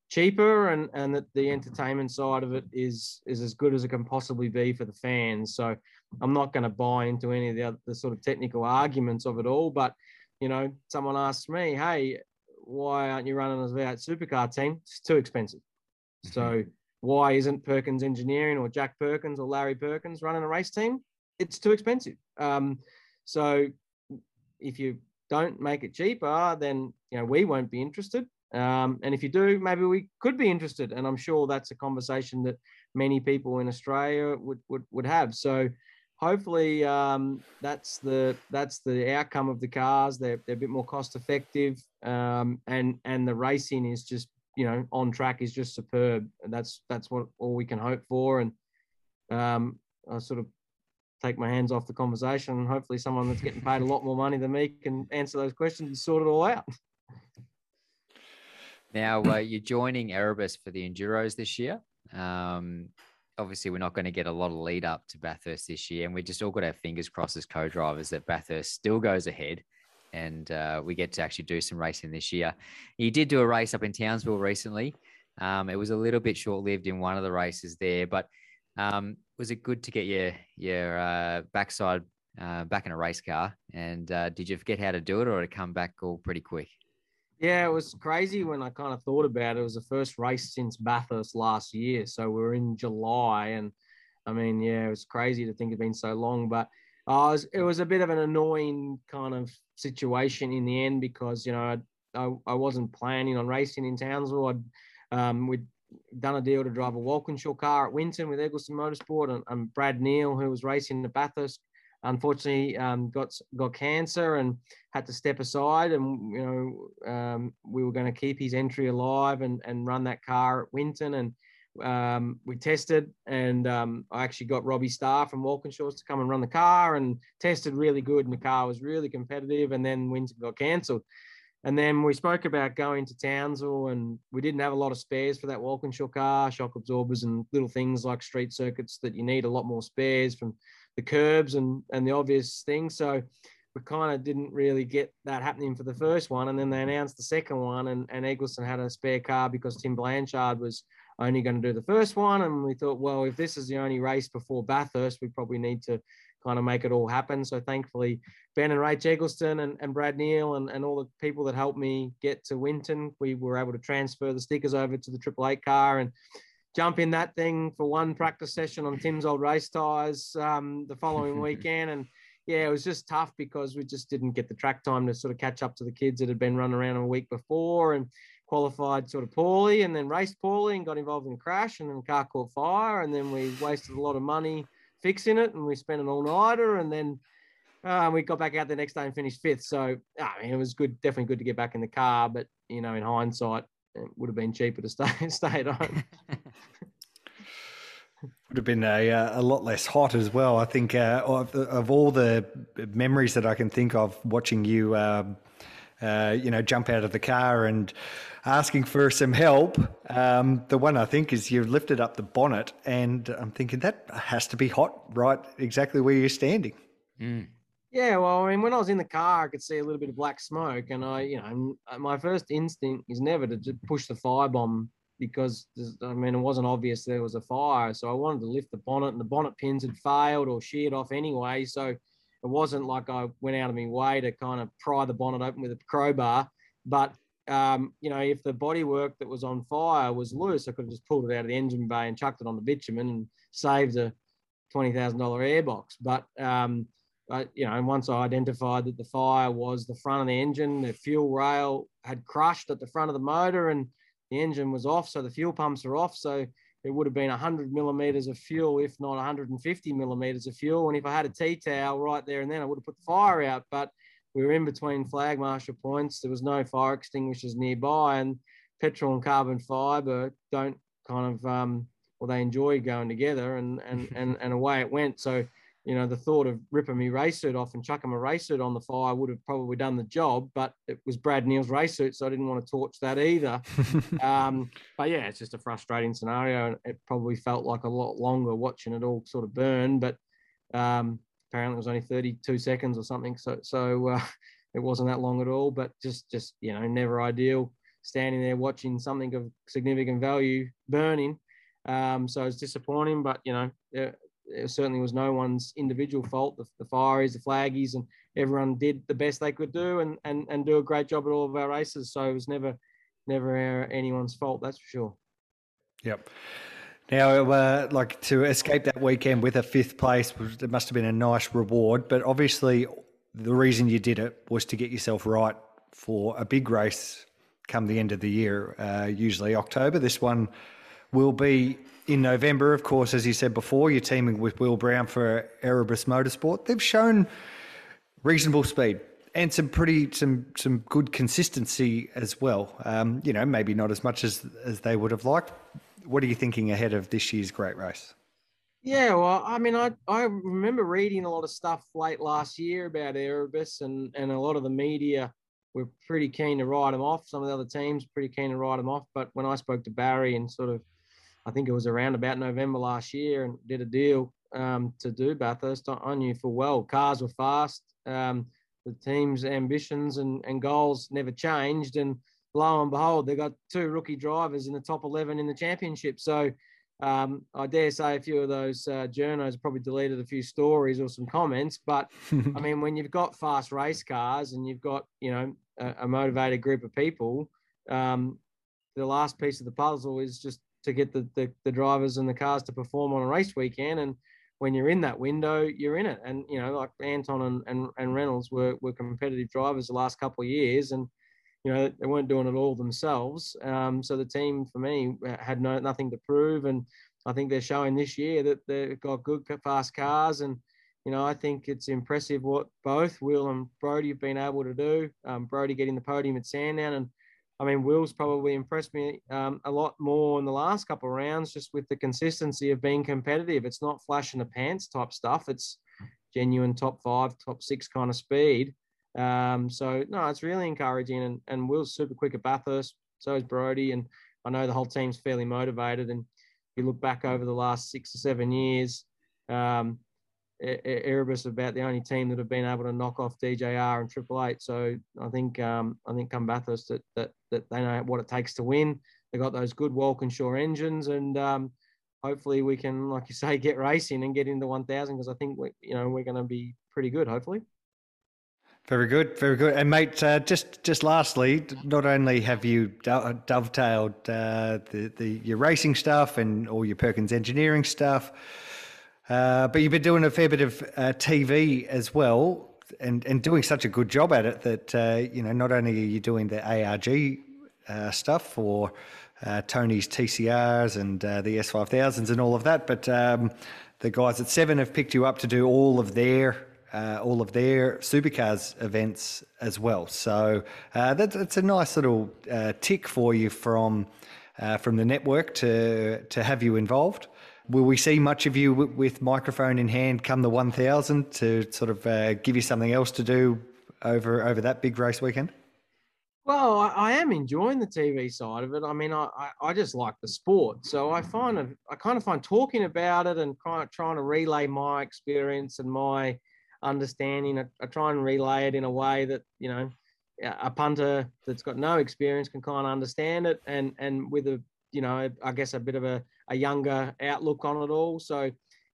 cheaper and and that the entertainment side of it is is as good as it can possibly be for the fans. So I'm not going to buy into any of the other the sort of technical arguments of it all. But you know, someone asked me, "Hey, why aren't you running a V8 supercar team? It's too expensive." So why isn't Perkins Engineering or Jack Perkins or Larry Perkins running a race team? It's too expensive. Um, so if you don't make it cheaper, then you know we won't be interested. Um, and if you do, maybe we could be interested. And I'm sure that's a conversation that many people in Australia would would, would have. So hopefully um, that's the that's the outcome of the cars. They're, they're a bit more cost effective, um, and and the racing is just you know on track is just superb. And that's that's what all we can hope for. And um, I sort of take my hands off the conversation. And hopefully, someone that's getting paid a lot more money than me can answer those questions and sort it all out. Now uh, you're joining Erebus for the Enduros this year. Um, obviously, we're not going to get a lot of lead up to Bathurst this year, and we just all got our fingers crossed as co-drivers that Bathurst still goes ahead, and uh, we get to actually do some racing this year. You did do a race up in Townsville recently. Um, it was a little bit short-lived in one of the races there, but um, was it good to get your your uh, backside uh, back in a race car? And uh, did you forget how to do it, or did it come back all pretty quick? Yeah, it was crazy when I kind of thought about it. It was the first race since Bathurst last year. So we're in July. And I mean, yeah, it was crazy to think it'd been so long. But uh, it, was, it was a bit of an annoying kind of situation in the end because, you know, I, I, I wasn't planning on racing in Townsville. I'd, um, we'd done a deal to drive a Walkinshaw car at Winton with Eggleston Motorsport and, and Brad Neill, who was racing the Bathurst unfortunately um, got got cancer and had to step aside. And you know, um, we were going to keep his entry alive and and run that car at Winton. And um, we tested, and um, I actually got Robbie Starr from Walkinshaws to come and run the car, and tested really good. And the car was really competitive. And then Winton got cancelled. And then we spoke about going to Townsville, and we didn't have a lot of spares for that Walkinshaw car, shock absorbers, and little things like street circuits that you need a lot more spares from the curbs and and the obvious things. So we kind of didn't really get that happening for the first one, and then they announced the second one, and and Eggleston had a spare car because Tim Blanchard was only going to do the first one, and we thought, well, if this is the only race before Bathurst, we probably need to kind of make it all happen. So thankfully, Ben and Rach Eggleston and, and Brad Neill and, and all the people that helped me get to Winton, we were able to transfer the stickers over to the Triple Eight car and jump in that thing for one practice session on Tim's old race tires um, the following weekend. And yeah, it was just tough because we just didn't get the track time to sort of catch up to the kids that had been running around a week before and qualified sort of poorly and then raced poorly and got involved in a crash and then the car caught fire and then we wasted a lot of money fixing it and we spent an all-nighter and then uh, we got back out the next day and finished fifth. So I mean, it was good, definitely good to get back in the car. But you know, in hindsight, it would have been cheaper to stay stay at home. would have been a, uh, a lot less hot as well. I think uh, of, of, all the memories that I can think of watching you, um, uh, you know, jump out of the car and asking for some help. Um, the one I think is you lifted up the bonnet, and I'm thinking that has to be hot, right? Exactly where you're standing. Mm. Yeah, well, I mean, when I was in the car, I could see a little bit of black smoke, and I, you know, my first instinct is never to just push the firebomb because I mean, it wasn't obvious there was a fire, so I wanted to lift the bonnet, and the bonnet pins had failed or sheared off anyway, so it wasn't like I went out of my way to kind of pry the bonnet open with a crowbar, but um, you know, if the bodywork that was on fire was loose, I could have just pulled it out of the engine bay and chucked it on the bitumen and saved a twenty thousand dollar airbox. But um, but you know, once I identified that the fire was the front of the engine, the fuel rail had crushed at the front of the motor, and the engine was off, so the fuel pumps are off. So it would have been 100 millimeters of fuel, if not 150 millimeters of fuel. And if I had a tea towel right there and then, I would have put the fire out. But we were in between flag marshal points. There was no fire extinguishers nearby, and petrol and carbon fiber don't kind of um, well, they enjoy going together, and and and and away it went. So you know, the thought of ripping my race suit off and chucking my race suit on the fire would have probably done the job, but it was Brad Neill's race suit, so I didn't want to torch that either. um, but yeah, it's just a frustrating scenario, and it probably felt like a lot longer watching it all sort of burn. But um, apparently, it was only 32 seconds or something, so so uh, it wasn't that long at all. But just just you know, never ideal. standing there watching something of significant value burning. Um, so it's disappointing, but you know, it, certainly was no one's individual fault. The, the fireys, the flaggies, and everyone did the best they could do and, and, and do a great job at all of our races. So it was never, never anyone's fault. That's for sure. Yep. Now, uh, like to escape that weekend with a fifth place, it must have been a nice reward. But obviously, the reason you did it was to get yourself right for a big race come the end of the year, uh, usually October. This one will be in November, of course, as you said before. You're teaming with Will Brown for Erebus Motorsport. They've shown reasonable speed and some pretty some some good consistency as well. Um, you know, maybe not as much as as they would have liked, what are you thinking ahead of this year's great race? Yeah, well, I mean, I, I remember reading a lot of stuff late last year about Erebus, and, and a lot of the media were pretty keen to write them off. Some of the other teams pretty keen to write them off. But when I spoke to Barry and sort of, I think it was around about November last year, and did a deal um, to do Bathurst, I knew full well cars were fast. Um, the team's ambitions and, and goals never changed, and lo and behold, they got two rookie drivers in the top 11 in the championship. So um, I dare say a few of those uh, journos probably deleted a few stories or some comments. But I mean, when you've got fast race cars and you've got, you know, a, a motivated group of people, um, the last piece of the puzzle is just to get the, the, the drivers and the cars to perform on a race weekend. And when you're in that window, you're in it. And, you know, like Anton and, and, and Reynolds were, were competitive drivers the last couple of years. And, you know they weren't doing it all themselves. Um, so the team for me had no nothing to prove, and I think they're showing this year that they've got good fast cars, and you know I think it's impressive what both Will and Brodie have been able to do. Um, Brodie getting the podium at Sandown, and I mean Will's probably impressed me um, a lot more in the last couple of rounds, just with the consistency of being competitive. It's not flash in the pants type stuff. It's genuine top five, top six kind of speed. Um, so no, it's really encouraging, and and Will's super quick at Bathurst. So is Brodie. and I know the whole team's fairly motivated. And if you look back over the last six or seven years, um, Erebus are about the only team that have been able to knock off DJR and Triple Eight. So I think um, I think come Bathurst that, that that they know what it takes to win. They got those good Walkinshaw engines, and um, hopefully we can, like you say, get racing and get into 1,000 because I think we, you know we're going to be pretty good. Hopefully. Very good, very good. And mate, uh, just just lastly, not only have you dovetailed uh, the, the your racing stuff and all your Perkins engineering stuff, uh, but you've been doing a fair bit of uh, TV as well, and and doing such a good job at it that uh, you know not only are you doing the ARG uh, stuff for Tony's TCRs and the S5000s and all of that, but um, the guys at Seven have picked you up to do all of their uh, all of their supercars events as well. So uh, that, that's a nice little uh, tick for you from uh, from the network to to have you involved. Will we see much of you w- with microphone in hand come the 1000 to sort of uh, give you something else to do over over that big race weekend? Well, I, I, am enjoying the TV side of it. I mean, I, I, I, just like the sport, so I find I kind of find talking about it and kind of trying to relay my experience and my understanding. I, I try and relay it in a way that you know a punter that's got no experience can kind of understand it, and and with a you know I guess a bit of a, a younger outlook on it all. So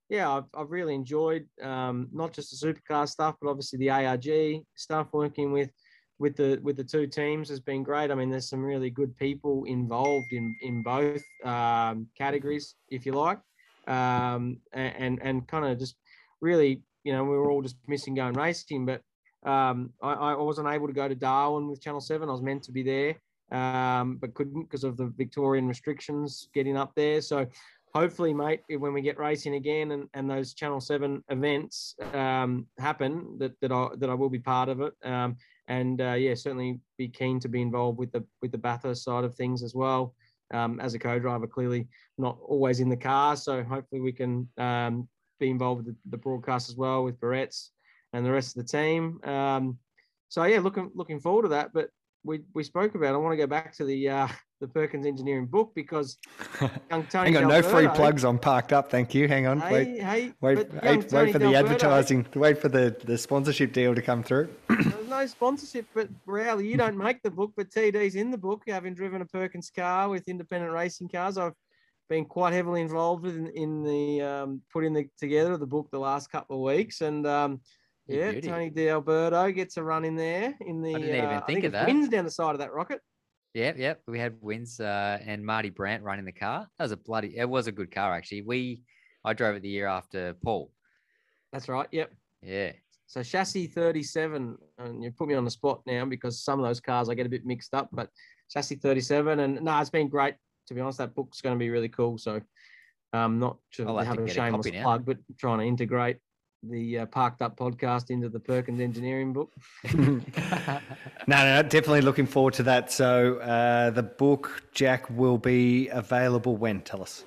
yeah, I've, I've really enjoyed um, not just the supercar stuff, but obviously the ARG stuff. Working with with the with the two teams has been great. I mean, there's some really good people involved in in both um, categories, if you like, um, and and, kind of just really you know, we were all just missing going racing. But um, I, I, wasn't able to go to Darwin with Channel 7. I was meant to be there, um, but couldn't because of the Victorian restrictions getting up there. So hopefully, mate, when we get racing again and, and those Channel 7 events um, happen, that, that, I, that I will be part of it. Um, and uh, yeah, certainly be keen to be involved with the with the Bathurst side of things as well. Um, as a co-driver, clearly not always in the car, so hopefully we can um, be involved with the, the broadcast as well with Barrett's and the rest of the team. Um, so yeah, looking looking forward to that. But we we spoke about. I want to go back to the uh, the Perkins Engineering book because young Tony. Hang on, no free plugs on Parked Up. Thank you. Hang on. Hey, wait, hey, wait, wait, wait for the advertising. Wait for the, the sponsorship deal to come through. There's no sponsorship, but Rowley, you don't make the book, but TD's in the book. Having driven a Perkins car with independent racing cars, I've been quite heavily involved in, in the um, putting the together of the book the last couple of weeks, and um, You yeah, beauty. Tony D'Alberto gets a run in there in the. I didn't even uh, think of it's that. Wynn's down the side of that rocket. Yep, yep. We had Wynn's uh, and Marty Brandt running the car. That was a bloody. It was a good car actually. We, I drove it the year after Paul. That's right. Yep. Yeah. So chassis 37, and you put me on the spot now because some of those cars I get a bit mixed up, but chassis 37, and no, it's been great. To be honest, that book's going to be really cool. So, um, not to have to have a shameless plug, but trying to integrate the uh, Parked Up podcast into the Perkins Engineering book. No, no, definitely looking forward to that. So uh, the book, Jack, will be available when? Tell us.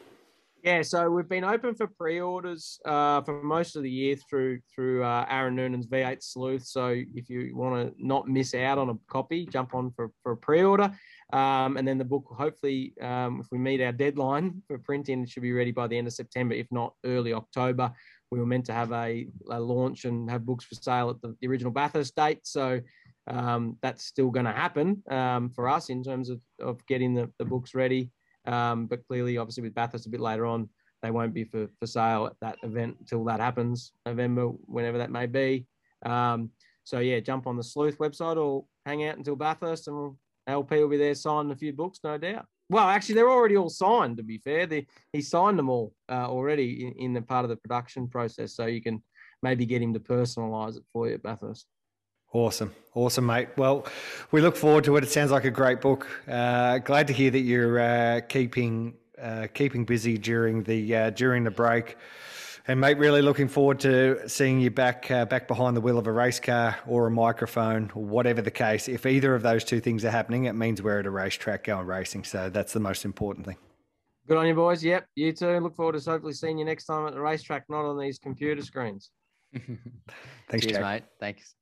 Yeah, so we've been open for pre-orders uh, for most of the year through through uh, Aaron Noonan's V8 Sleuth. So if you want to not miss out on a copy, jump on for, for a pre-order, um, and then the book. Hopefully, um, if we meet our deadline for printing, it should be ready by the end of September, if not early October. We were meant to have a, a launch and have books for sale at the, the original Bathurst date, so um, that's still going to happen um, for us in terms of, of getting the, the books ready. Um, but clearly, obviously, with Bathurst a bit later on, they won't be for, for sale at that event until that happens, November, whenever that may be. Um, so, yeah, jump on the Sleuth website or hang out until Bathurst and we'll, LP will be there signing a few books, no doubt. Well, actually, they're already all signed, to be fair. They, he signed them all uh, already in, in the part of the production process. So you can maybe get him to personalize it for you at Bathurst. Awesome. Awesome, mate. Well, we look forward to it. It sounds like a great book. Uh, glad to hear that you're uh, keeping uh, keeping busy during the uh, during the break. And mate, really looking forward to seeing you back uh, back behind the wheel of a race car or a microphone, or whatever the case. If either of those two things are happening, it means we're at a racetrack going racing. So that's the most important thing. Good on you, boys. Yep, you too. Look forward to hopefully seeing you next time at the racetrack, not on these computer screens. Thanks, Cheers, Jack. mate. Thanks.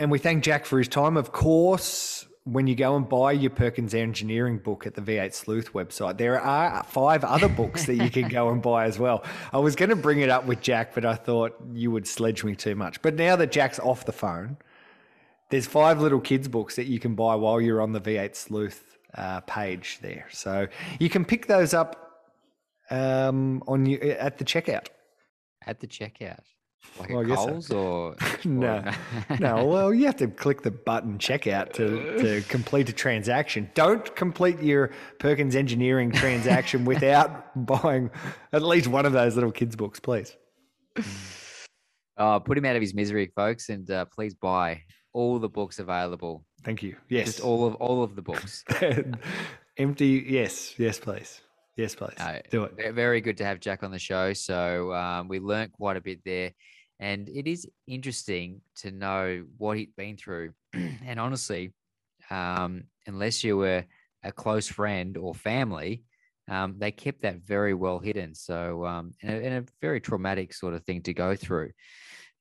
And we thank Jack for his time. Of course, when you go and buy your Perkins Engineering book at the V8 Sleuth website, there are five other books that you can go and buy as well. I was going to bring it up with Jack, but I thought you would sledge me too much. But now that Jack's off the phone, there's five little kids' books that you can buy while you're on the V8 Sleuth uh, page there. So you can pick those up um, on you at the checkout. At the checkout. Like Well, at guess so. Coles or No, no. Well, you have to click the button checkout to, to complete a transaction. Don't complete your Perkins Engineering transaction without buying at least one of those little kids' books, please. Uh, put him out of his misery, folks, and uh, please buy all the books available. Thank you. Yes. Just all of all of the books. Empty. Yes. Yes, please. Yes, please. No, Do it. ve- Very good to have Jack on the show. So um, we learnt quite a bit there, and it is interesting to know what he'd been through. and honestly, um, unless you were a close friend or family, um, they kept that very well hidden. So, um, and, a, and a very traumatic sort of thing to go through.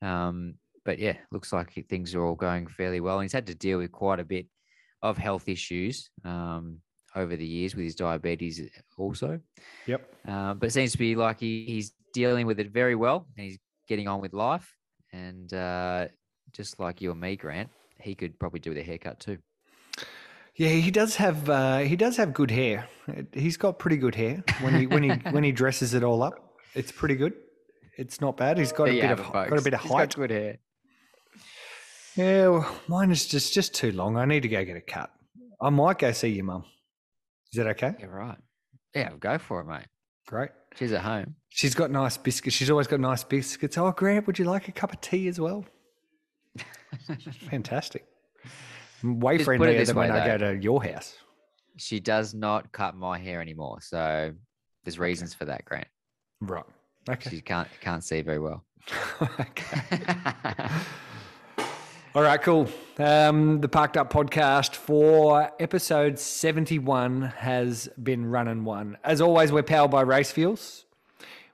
Um, but yeah, looks like things are all going fairly well. And he's had to deal with quite a bit of health issues um, over the years with his diabetes, also. Yep. Uh, but it seems to be like he, he's dealing with it very well and he's getting on with life. And uh, just like you and me, Grant, he could probably do with a haircut too. Yeah, he does have uh, he does have good hair. He's got pretty good hair when he when he when he dresses it all up. It's pretty good. It's not bad. He's got a There bit of it, got a bit of He's got height. good hair. Yeah, well, mine is just just too long. I need to go get a cut. I might go see your mum. Is that okay? Yeah, right. Yeah, go for it, mate. Great. She's at home. She's got nice biscuits. She's always got nice biscuits. Oh, Grant, would you like a cup of tea as well? Fantastic. Way Just friendlier than when way, I go to your house. She does not cut my hair anymore. So there's reasons for that, Grant. Right. Okay. She can't can't see very well. okay. All right, cool. Um, the Parked Up podcast for episode 71 has been run and won. As always, we're powered by Race Fuels.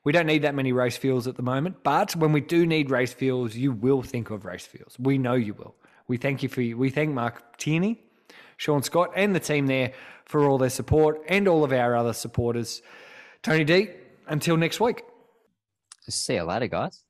We don't need that many race fuels at the moment, but when we do need race fuels, you will think of race fuels. We know you will. We thank you for we thank Mark Tierney Sean Scott, and the team there for all their support and all of our other supporters. Tony D, until next week. See you later, guys.